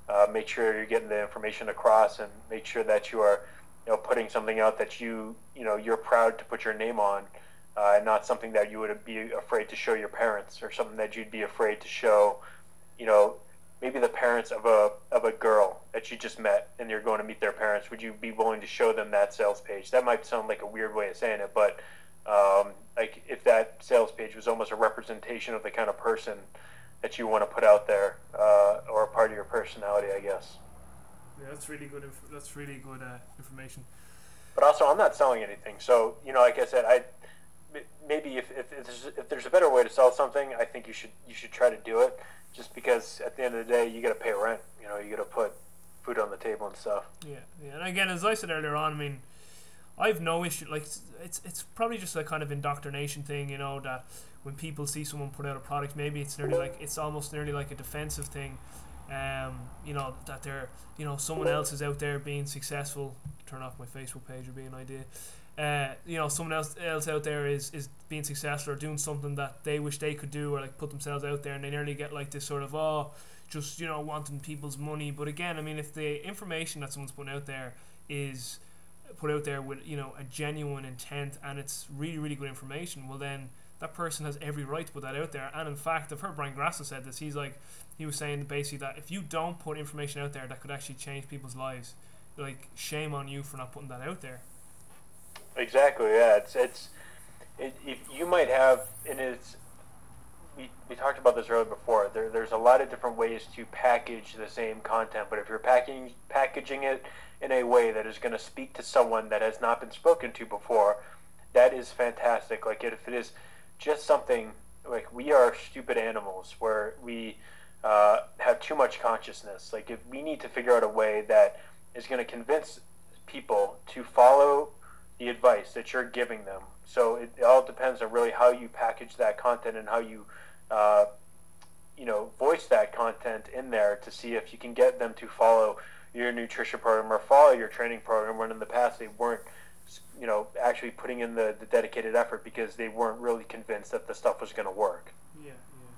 uh, make sure you're getting the information across and make sure that you are you know putting something out that you you know you're proud to put your name on uh, and not something that you would be afraid to show your parents or something that you'd be afraid to show you know maybe the parents of a of a girl that you just met and you're going to meet their parents would you be willing to show them that sales page? That might sound like a weird way of saying it but um, like if that sales page was almost a representation of the kind of person that you want to put out there uh, or a part of your personality i guess. Yeah that's really good inf- that's really good uh, information. But also i'm not selling anything so you know like i said i maybe if, if, if, there's, if there's a better way to sell something i think you should you should try to do it just because at the end of the day you got to pay rent. You know, you got to put food on the table and stuff. Yeah, yeah. And again, as I said earlier on, I mean, I have no issue. Like it's it's probably just a kind of indoctrination thing. You know that when people see someone put out a product, maybe it's nearly like it's almost nearly like a defensive thing. Um, you know that they're you know someone else is out there being successful. Turn off my Facebook page would be an idea uh, you know someone else else out there is is being successful or doing something that they wish they could do or like put themselves out there and they nearly get like this sort of oh just you know wanting people's money. But again I mean if the information that someone's putting out there is put out there with you know a genuine intent and it's really really good information well then that person has every right to put that out there. And in fact I've heard Brian Grasso said this. He's like he was saying basically that if you don't put information out there that could actually change people's lives like shame on you for not putting that out there Exactly. Yeah. It's it's it, if you might have and it's we, we talked about this earlier before. There, there's a lot of different ways to package the same content, but if you're packing packaging it in a way that is going to speak to someone that has not been spoken to before, that is fantastic. Like if it is just something like we are stupid animals where we uh, have too much consciousness. Like if we need to figure out a way that is going to convince people to follow the advice that you're giving them. So it, it all depends on really how you package that content and how you, uh, you know, voice that content in there to see if you can get them to follow your nutrition program or follow your training program when in the past they weren't, you know, actually putting in the, the dedicated effort because they weren't really convinced that the stuff was going to work. Yeah, yeah.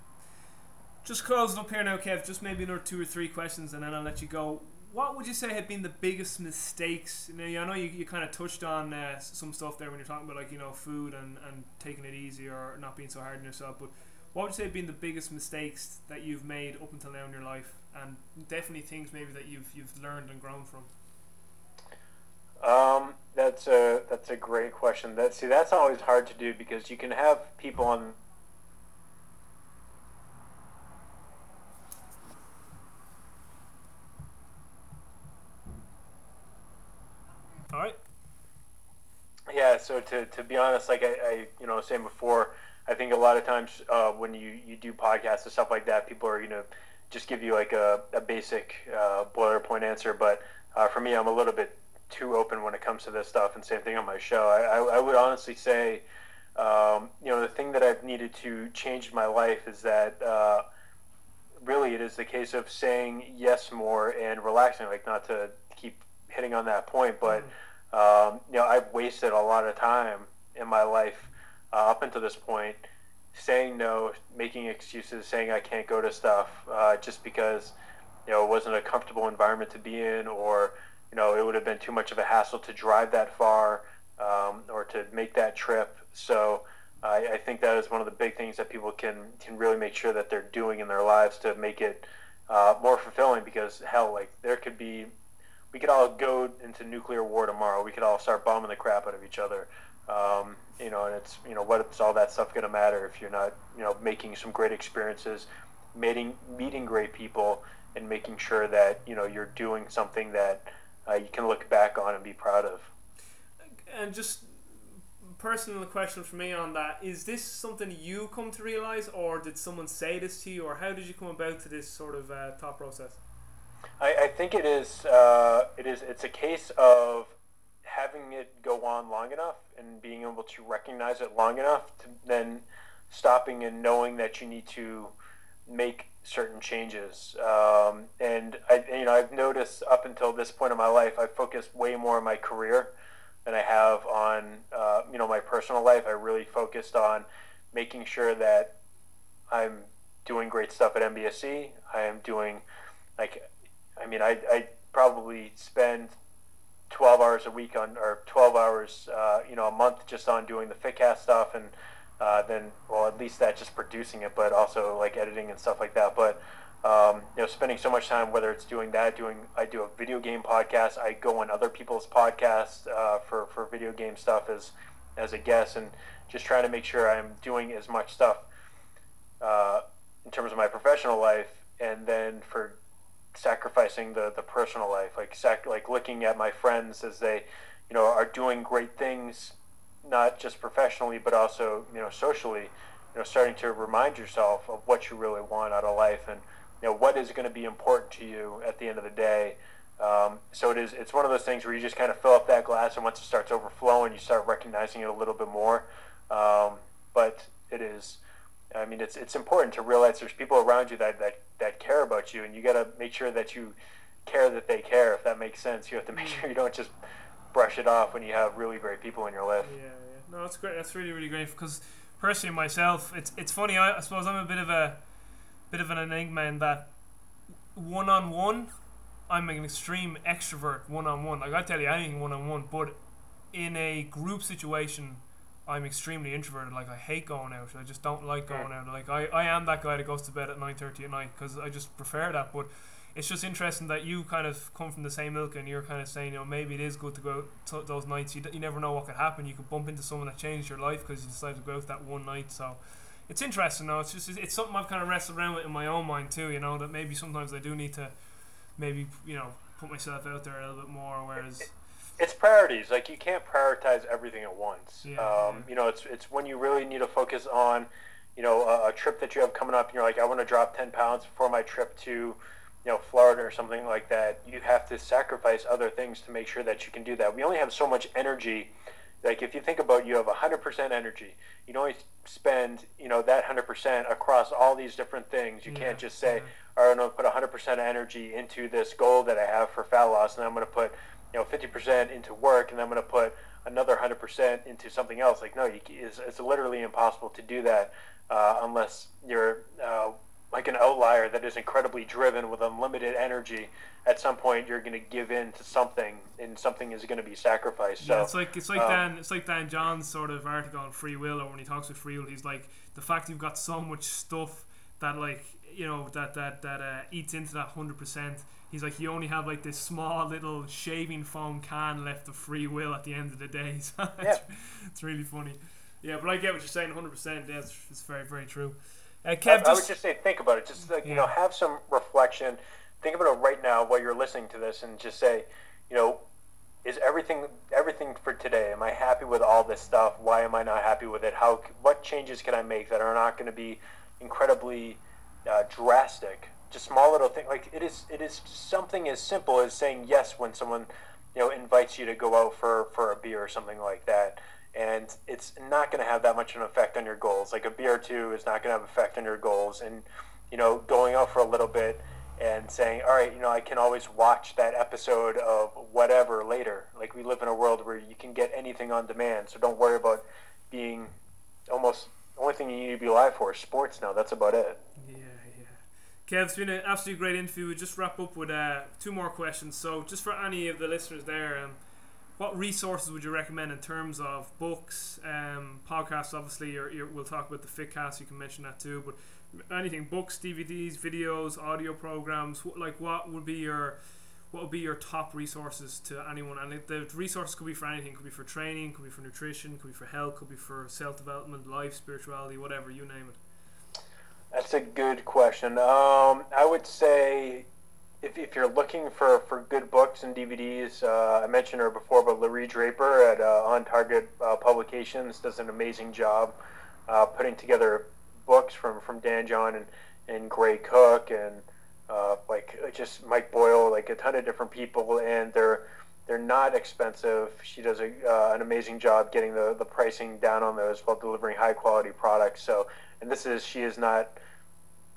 Just closing up here now, Kev. Just maybe another two or three questions, and then I'll let you go what would you say had been the biggest mistakes? Now, I know you, you kind of touched on uh, some stuff there when you're talking about like you know food and, and taking it easy or not being so hard on yourself. But what would you say have been the biggest mistakes that you've made up until now in your life, and definitely things maybe that you've you've learned and grown from? Um, that's a that's a great question. That see, that's always hard to do because you can have people on All right. Yeah. So to, to be honest, like I, I you know saying before, I think a lot of times uh, when you, you do podcasts and stuff like that, people are you know just give you like a, a basic uh, boilerplate answer. But uh, for me, I'm a little bit too open when it comes to this stuff. And same thing on my show. I, I, I would honestly say, um, you know, the thing that I've needed to change my life is that uh, really it is the case of saying yes more and relaxing. Like not to hitting on that point, but. Mm-hmm um, you know, I've wasted a lot of time in my life uh, up until this point saying no, making excuses, saying I can't go to stuff uh, just because you know it wasn't a comfortable environment to be in, or you know it would have been too much of a hassle to drive that far um, or to make that trip. So I, I think that is one of the big things that people can can really make sure that they're doing in their lives to make it uh, more fulfilling. Because hell, like there could be we could all go into nuclear war tomorrow. We could all start bombing the crap out of each other. Um, you know, and it's you know what's all that stuff going to matter if you're not you know making some great experiences, meeting meeting great people, and making sure that you know you're doing something that uh, you can look back on and be proud of. And just personal question for me on that is this something you come to realize or did someone say this to you or how did you come about to this sort of uh, thought process I, I think it is. Uh, it is. It's a case of having it go on long enough and being able to recognize it long enough to then stopping and knowing that you need to make certain changes. Um, and I, you know, I've noticed up until this point in my life, I've focused way more on my career than I have on, uh, you know, my personal life. I really focused on making sure that I'm doing great stuff at MBSC. I am doing like I mean, I, I probably spend 12 hours a week on, or 12 hours, uh, you know, a month just on doing the Fitcast stuff, and uh, then, well, at least that just producing it, but also like editing and stuff like that. But um, you know, spending so much time, whether it's doing that, doing I do a video game podcast, I go on other people's podcasts uh, for for video game stuff as as a guest, and just trying to make sure I'm doing as much stuff uh, in terms of my professional life, and then for sacrificing the the personal life, like sac- like looking at my friends as they, you know, are doing great things, not just professionally but also you know socially. You know, starting to remind yourself of what you really want out of life and you know what is going to be important to you at the end of the day. Um, so it is. It's one of those things where you just kind of fill up that glass, and once it starts overflowing, you start recognizing it a little bit more. Um, but it is. I mean, it's it's important to realize there's people around you that that, that care about you, and you got to make sure that you care that they care. If that makes sense, you have to make sure you don't just brush it off when you have really great people in your life. Yeah, yeah. No, that's great. That's really really great because personally myself, it's it's funny. I, I suppose I'm a bit of a bit of an enigma in that one on one, I'm an extreme extrovert one on one. Like I tell you anything one on one, but in a group situation, I'm extremely introverted. Like I hate going out. I just don't like going out. Like I, I am that guy that goes to bed at nine thirty at night because I just prefer that. But it's just interesting that you kind of come from the same ilk and you're kind of saying, you know, maybe it is good to go out t- those nights. You, d- you never know what could happen. You could bump into someone that changed your life because you decided to go out that one night. So it's interesting though. It's just it's something I've kind of wrestled around with in my own mind too. You know that maybe sometimes I do need to maybe you know put myself out there a little bit more. Whereas it's priorities. Like you can't prioritize everything at once. Yeah, um. You know, it's it's when you really need to focus on you know a, a trip that you have coming up, and you're like, I want to drop ten pounds before my trip to you know Florida or something like that. You have to sacrifice other things to make sure that you can do that. We only have so much energy like if you think about you have 100% energy you can only spend you know that 100% across all these different things you yeah. can't just say yeah. all right i'm going to put 100% energy into this goal that i have for fat loss and i'm going to put you know 50% into work and i'm going to put another 100% into something else like no you, it's, it's literally impossible to do that uh, unless you're uh, like an outlier that is incredibly driven with unlimited energy, at some point you're going to give in to something, and something is going to be sacrificed. Yeah, it's like it's like um, Dan it's like Dan John's sort of article on free will, or when he talks with free will, he's like the fact you've got so much stuff that like you know that that that uh, eats into that hundred percent. He's like you only have like this small little shaving foam can left of free will at the end of the day. So yeah. it's, it's really funny. Yeah, but I get what you're saying. Hundred percent. Yeah, it's, very very true. Uh, Kev, I, I, would just say, think about it. Just like, you know, have some reflection. Think about it right now while you're listening to this, and just say, you know, is everything everything for today? Am I happy with all this stuff? Why am I not happy with it? How? What changes can I make that are not going to be incredibly uh, drastic? Just small little thing. Like it is. It is something as simple as saying yes when someone, you know, invites you to go out for for a beer or something like that and it's not going to have that much of an effect on your goals. Like a beer or two is not going to have effect on your goals, and you know, going out for a little bit and saying, all right, you know, I can always watch that episode of whatever later. Like we live in a world where you can get anything on demand, so don't worry about being almost the only thing you need to be alive for is sports now. That's about it. Yeah. Kev, it's been an absolutely great interview. We just wrap up with uh, two more questions. So, just for any of the listeners there, um, what resources would you recommend in terms of books, um, podcasts? Obviously, you're, you're, we'll talk about the Fitcast. You can mention that too. But anything, books, DVDs, videos, audio programs. Like, what would be your what would be your top resources to anyone? And the resources could be for anything. Could be for training. Could be for nutrition. Could be for health. Could be for self development, life, spirituality, whatever you name it. That's a good question. Um, I would say if, if you're looking for, for good books and DVDs, uh, I mentioned her before, but Laree Draper at uh, On Target uh, Publications does an amazing job uh, putting together books from, from Dan John and, and Gray Cook and uh, like uh, just Mike Boyle, like a ton of different people, and they're they're not expensive. She does a, an amazing job getting the, the pricing down on those while delivering high quality products. So, and this is she is not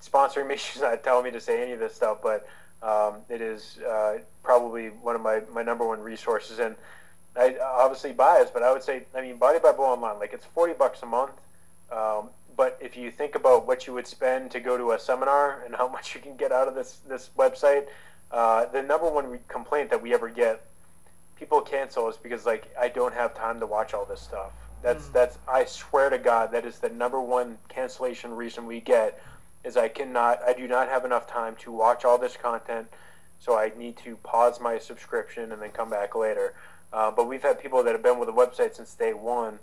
sponsoring me. She's not telling me to say any of this stuff, but um, it is uh, probably one of my, my number one resources. And I obviously biased, but I would say, I mean, Body by Boyle online, like it's 40 bucks a month. Um, but if you think about what you would spend to go to a seminar and how much you can get out of this, this website, uh, the number one complaint that we ever get, people cancel is because like I don't have time to watch all this stuff. That's mm. that's I swear to God that is the number one cancellation reason we get is I cannot I do not have enough time to watch all this content, so I need to pause my subscription and then come back later. Uh, but we've had people that have been with the website since day one,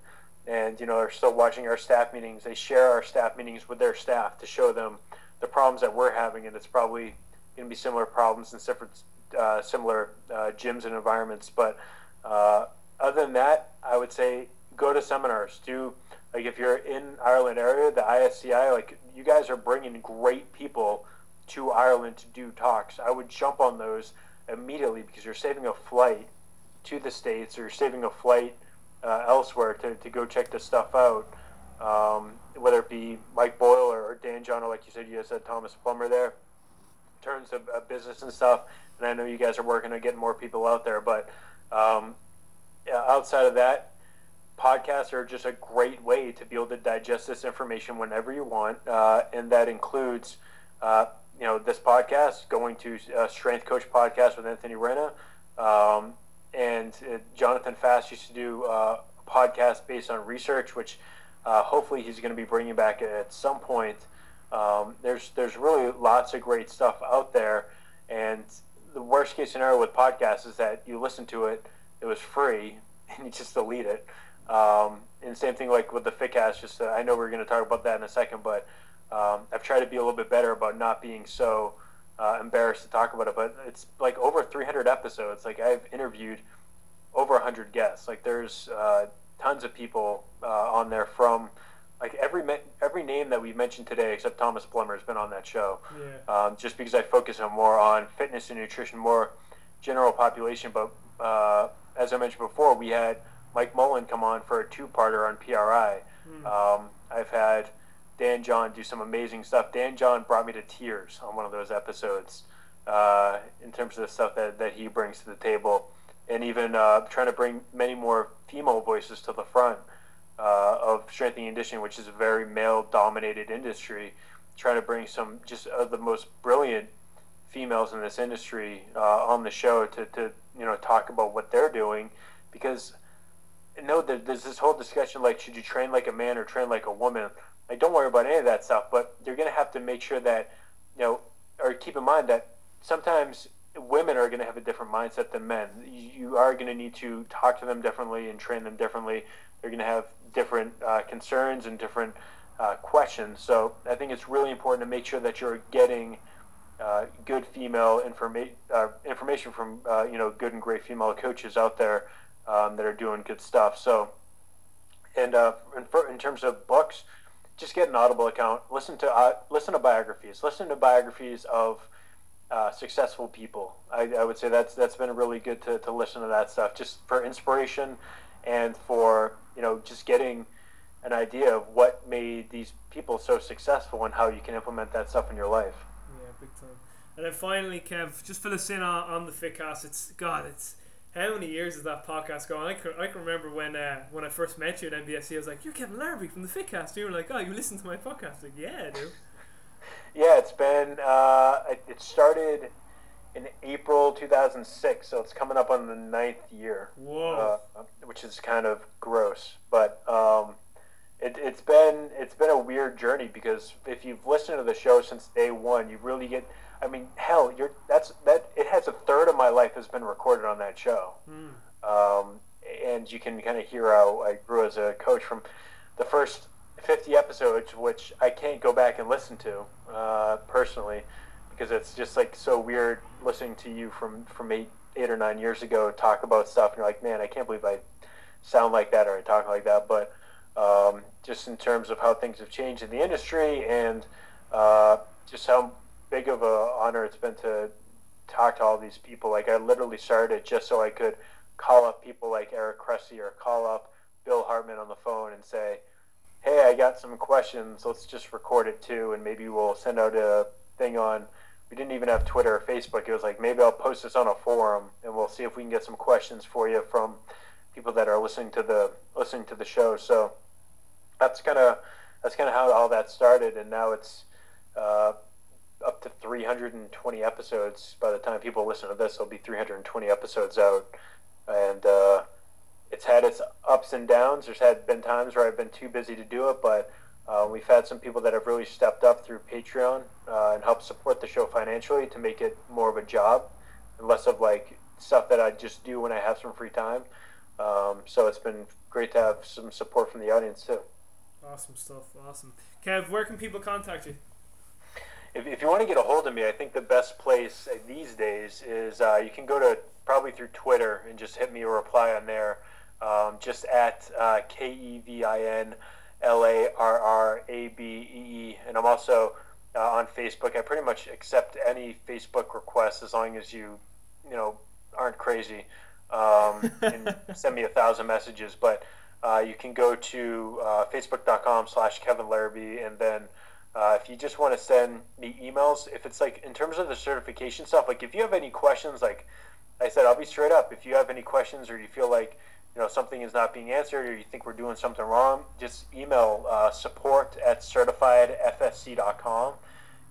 and you know are still watching our staff meetings. They share our staff meetings with their staff to show them the problems that we're having, and it's probably going to be similar problems in different uh, similar uh, gyms and environments. But uh, other than that, I would say go to seminars. Do like if you're in Ireland area, the ISCI, like you guys are bringing great people to Ireland to do talks. I would jump on those immediately because you're saving a flight to the states or you're saving a flight uh, elsewhere to, to go check this stuff out. Um, whether it be Mike Boyle or Dan John, or like you said, you said Thomas Plummer there, terms of, of, business and stuff. And I know you guys are working on getting more people out there, but um, outside of that, podcasts are just a great way to be able to digest this information whenever you want, uh, and that includes, uh, you know, this podcast, going to uh, Strength Coach podcast with Anthony Renna, um, and uh, Jonathan Fass used to do uh, a podcast based on research, which uh, hopefully he's going to be bringing back at some point. Um, there's there's really lots of great stuff out there, and the worst case scenario with podcasts is that you listen to it, it was free, and you just delete it. Um, and same thing like with the Fitcast. Just uh, I know we're going to talk about that in a second, but um, I've tried to be a little bit better about not being so uh, embarrassed to talk about it. But it's like over 300 episodes. Like I've interviewed over 100 guests. Like there's uh, tons of people uh, on there from like every every name that we mentioned today, except Thomas Plummer, has been on that show. Yeah. Um, just because I focus on more on fitness and nutrition, more general population. But uh, as I mentioned before, we had Mike Mullin come on for a two-parter on PRI. Mm. Um, I've had Dan John do some amazing stuff. Dan John brought me to tears on one of those episodes uh, in terms of the stuff that, that he brings to the table, and even uh, trying to bring many more female voices to the front uh, of strengthening and conditioning, which is a very male-dominated industry. Trying to bring some just of the most brilliant females in this industry uh, on the show to, to you know talk about what they're doing because no, there's this whole discussion like, should you train like a man or train like a woman? Like, don't worry about any of that stuff, but you're going to have to make sure that, you know, or keep in mind that sometimes women are going to have a different mindset than men. You are going to need to talk to them differently and train them differently. They're going to have different uh, concerns and different uh, questions. So I think it's really important to make sure that you're getting uh, good female informa- uh, information from uh, you know good and great female coaches out there um, that are doing good stuff. So, and uh, in, for, in, terms of books, just get an Audible account. Listen to uh, listen to biographies. Listen to biographies of uh, successful people. I, I, would say that's that's been really good to, to listen to that stuff, just for inspiration and for you know just getting an idea of what made these people so successful and how you can implement that stuff in your life. Yeah, big time. And then finally, Kev, just fill us in on, on the Fitcast. It's God, it's how many years is that podcast going? I can, I can remember when uh, when I first met you at MBSC, I was like, "You're Kevin Larrabee from the Fitcast." You were like, "Oh, you listen to my podcast?" Like, yeah, I do. yeah, it's been uh, it started in April 2006, so it's coming up on the ninth year. Whoa, uh, which is kind of gross, but um, it, it's been it's been a weird journey because if you've listened to the show since day one, you really get I mean, hell, you're that's that. It has a third of my life has been recorded on that show, mm. um, and you can kind of hear how I grew as a coach from the first 50 episodes, which I can't go back and listen to uh, personally because it's just like so weird listening to you from from eight eight or nine years ago talk about stuff, and you're like, man, I can't believe I sound like that or I talk like that, but. Um, just in terms of how things have changed in the industry and uh, just how big of a honor it's been to talk to all these people. Like I literally started just so I could call up people like Eric Cressey or call up Bill Hartman on the phone and say, "Hey, I got some questions. Let's just record it too, and maybe we'll send out a thing on." We didn't even have Twitter or Facebook. It was like maybe I'll post this on a forum, and we'll see if we can get some questions for you from people that are listening to the listening to the show. So that's kind of that's kind of how all that started, and now it's uh, up to 320 episodes. By the time people listen to this, there'll be 320 episodes out, and uh, it's had its ups and downs. There's had been times where I've been too busy to do it, but uh, we've had some people that have really stepped up through Patreon uh, and helped support the show financially to make it more of a job and less of like stuff that I just do when I have some free time. Um, so it's been great to have some support from the audience too. Awesome stuff. Awesome. Kev, where can people contact you? If, if you want to get a hold of me, I think the best place these days is uh, you can go to probably through Twitter and just hit me a reply on there, um, just at uh, K E V I N L A R R A B E E. And I'm also uh, on Facebook. I pretty much accept any Facebook requests as long as you, you know, aren't crazy um, and send me a thousand messages. But uh, you can go to uh, facebook.com slash Kevin Larrabee and then uh, if you just want to send me emails, if it's like in terms of the certification stuff, like if you have any questions, like I said, I'll be straight up. If you have any questions or you feel like you know something is not being answered or you think we're doing something wrong, just email uh, support at certifiedfsc.com.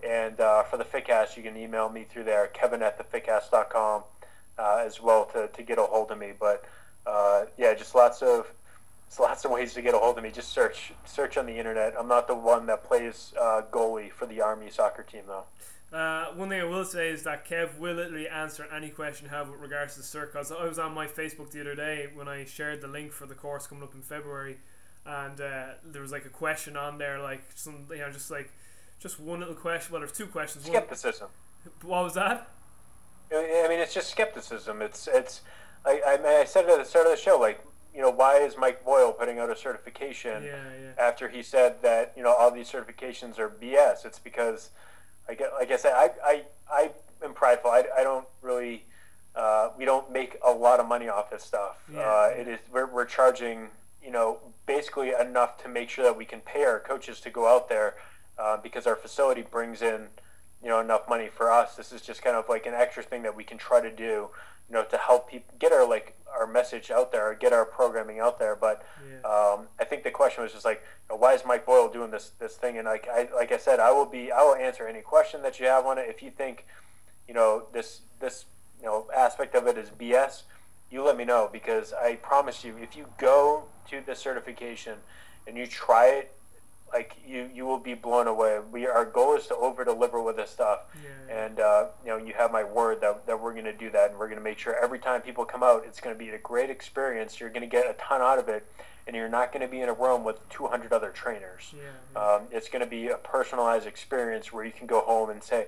And uh, for the Fitcast, you can email me through there, kevin at thefitcast.com uh, as well to, to get a hold of me. But uh, yeah, just lots of lots of ways to get a hold of me. Just search search on the internet. I'm not the one that plays uh, goalie for the Army soccer team though. Uh, one thing I will say is that Kev will literally answer any question you have with regards to the circus. I was on my Facebook the other day when I shared the link for the course coming up in February, and uh, there was like a question on there, like some, you know, just like just one little question. Well, there's two questions. Skepticism. One, what was that? I mean, it's just skepticism. It's it's. I, I, I said it at the start of the show, like you know, why is Mike Boyle putting out a certification yeah, yeah. after he said that you know all these certifications are BS? It's because, I get, like I said, I I, I am prideful. I, I don't really. Uh, we don't make a lot of money off this stuff. Yeah, uh. It is we're, we're charging you know basically enough to make sure that we can pay our coaches to go out there uh, because our facility brings in you know enough money for us. This is just kind of like an extra thing that we can try to do, you know, to help people get our like our message out there, or get our programming out there. But Yeah. um, I think the question was just like, you know, why is Mike Boyle doing this this thing? And like I like I said, I will be I will answer any question that you have on it. If you think, you know, this this you know aspect of it is BS, you let me know because I promise you, if you go to the certification and you try it. Like you, you will be blown away. We our goal is to over deliver with this stuff, Yeah. and uh, you know you have my word that, that we're going to do that and we're going to make sure every time people come out it's going to be a great experience you're going to get a ton out of it and you're not going to be in a room with 200 other trainers Yeah. yeah. um, it's going to be a personalized experience where you can go home and say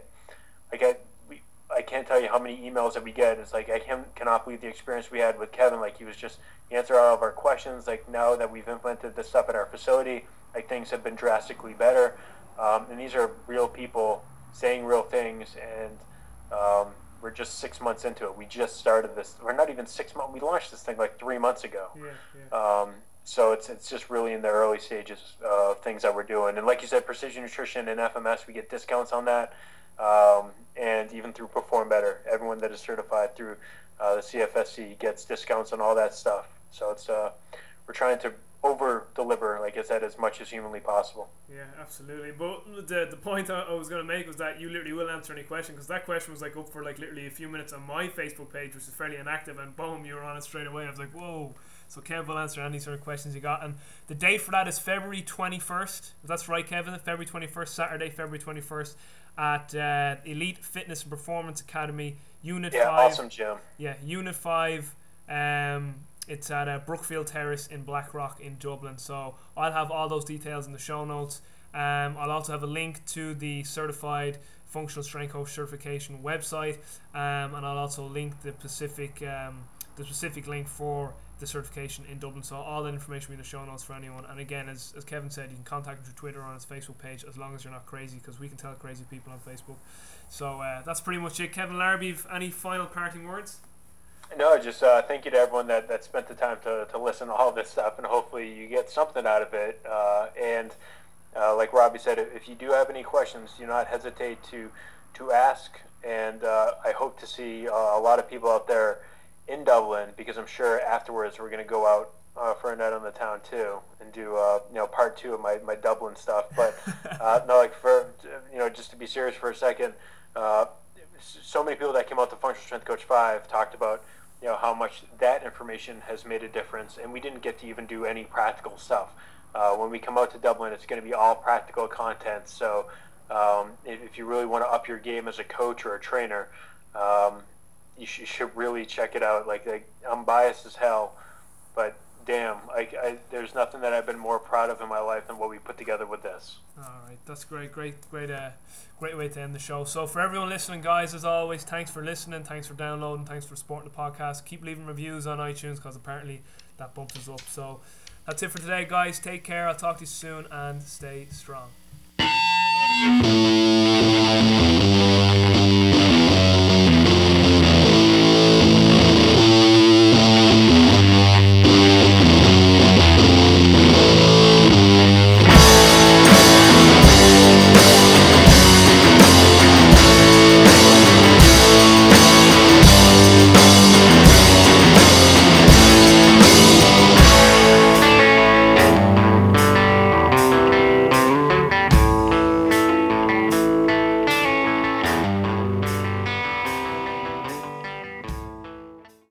i get we, i can't tell you how many emails that we get it's like i can, cannot believe the experience we had with kevin like he was just he answered all of our questions like now that we've implemented this stuff at our facility like things have been drastically better um, and these are real people saying real things and um, we're just six months into it we just started this we're not even six months we launched this thing like three months ago yeah. Yeah. um, so it's it's just really in the early stages of things that we're doing. And like you said, precision nutrition and FMS, we get discounts on that, um, and even through Perform Better, everyone that is certified through uh, the CFSC gets discounts on all that stuff. So it's uh, we're trying to over deliver, like I said, as much as humanly possible. Yeah, absolutely. But the the point I, I was going to make was that you literally will answer any question because that question was like up for like literally a few minutes on my Facebook page, which is fairly inactive, and boom, you were on it straight away. I was like, whoa. So Kev will answer any sort of questions you got, and the date for that is February twenty first. That's right, Kevin. February twenty first, Saturday, February twenty first, at uh, Elite Fitness and Performance Academy, Unit Yeah, Five. awesome, Jim. Yeah, Unit 5. Um, it's at uh, Brookfield Terrace in Blackrock in Dublin. So I'll have all those details in the show notes. Um, I'll also have a link to the certified functional strength coach certification website, um, and I'll also link the specific um, the specific link for the certification in Dublin. So all that information will be in the show notes for anyone. And again, as, as Kevin said, you can contact him through Twitter or on his Facebook page as long as you're not crazy, because we can tell crazy people on Facebook. So uh, that's pretty much it. Kevin Larrabee, any final parting words? No, just uh, thank you to everyone that, that spent the time to, to listen to all this stuff, and hopefully you get something out of it. Uh, and uh, like Robbie said, if you do have any questions, do not hesitate to to ask. And uh, I hope to see uh, a lot of people out there in Dublin because I'm sure afterwards we're going to go out uh, for a night on the town too, and do uh, you know part two of my, my Dublin stuff. But uh, no, like for you know just to be serious for a second, uh, so many people that came out to Functional Strength Coach Five talked about you know how much that information has made a difference, and we didn't get to even do any practical stuff. Uh, when we come out to Dublin, it's going to be all practical content. So um, if, if, you really want to up your game as a coach or a trainer, um, you, sh- you, should really check it out. Like, like I'm biased as hell, but damn, I, I, there's nothing that I've been more proud of in my life than what we put together with this. All right, that's great, great, great, uh, great way to end the show. So for everyone listening, guys, as always, thanks for listening, thanks for downloading, thanks for supporting the podcast. Keep leaving reviews on iTunes because apparently that bumps us up. So that's it for today, guys. Take care. I'll talk to you soon and stay strong.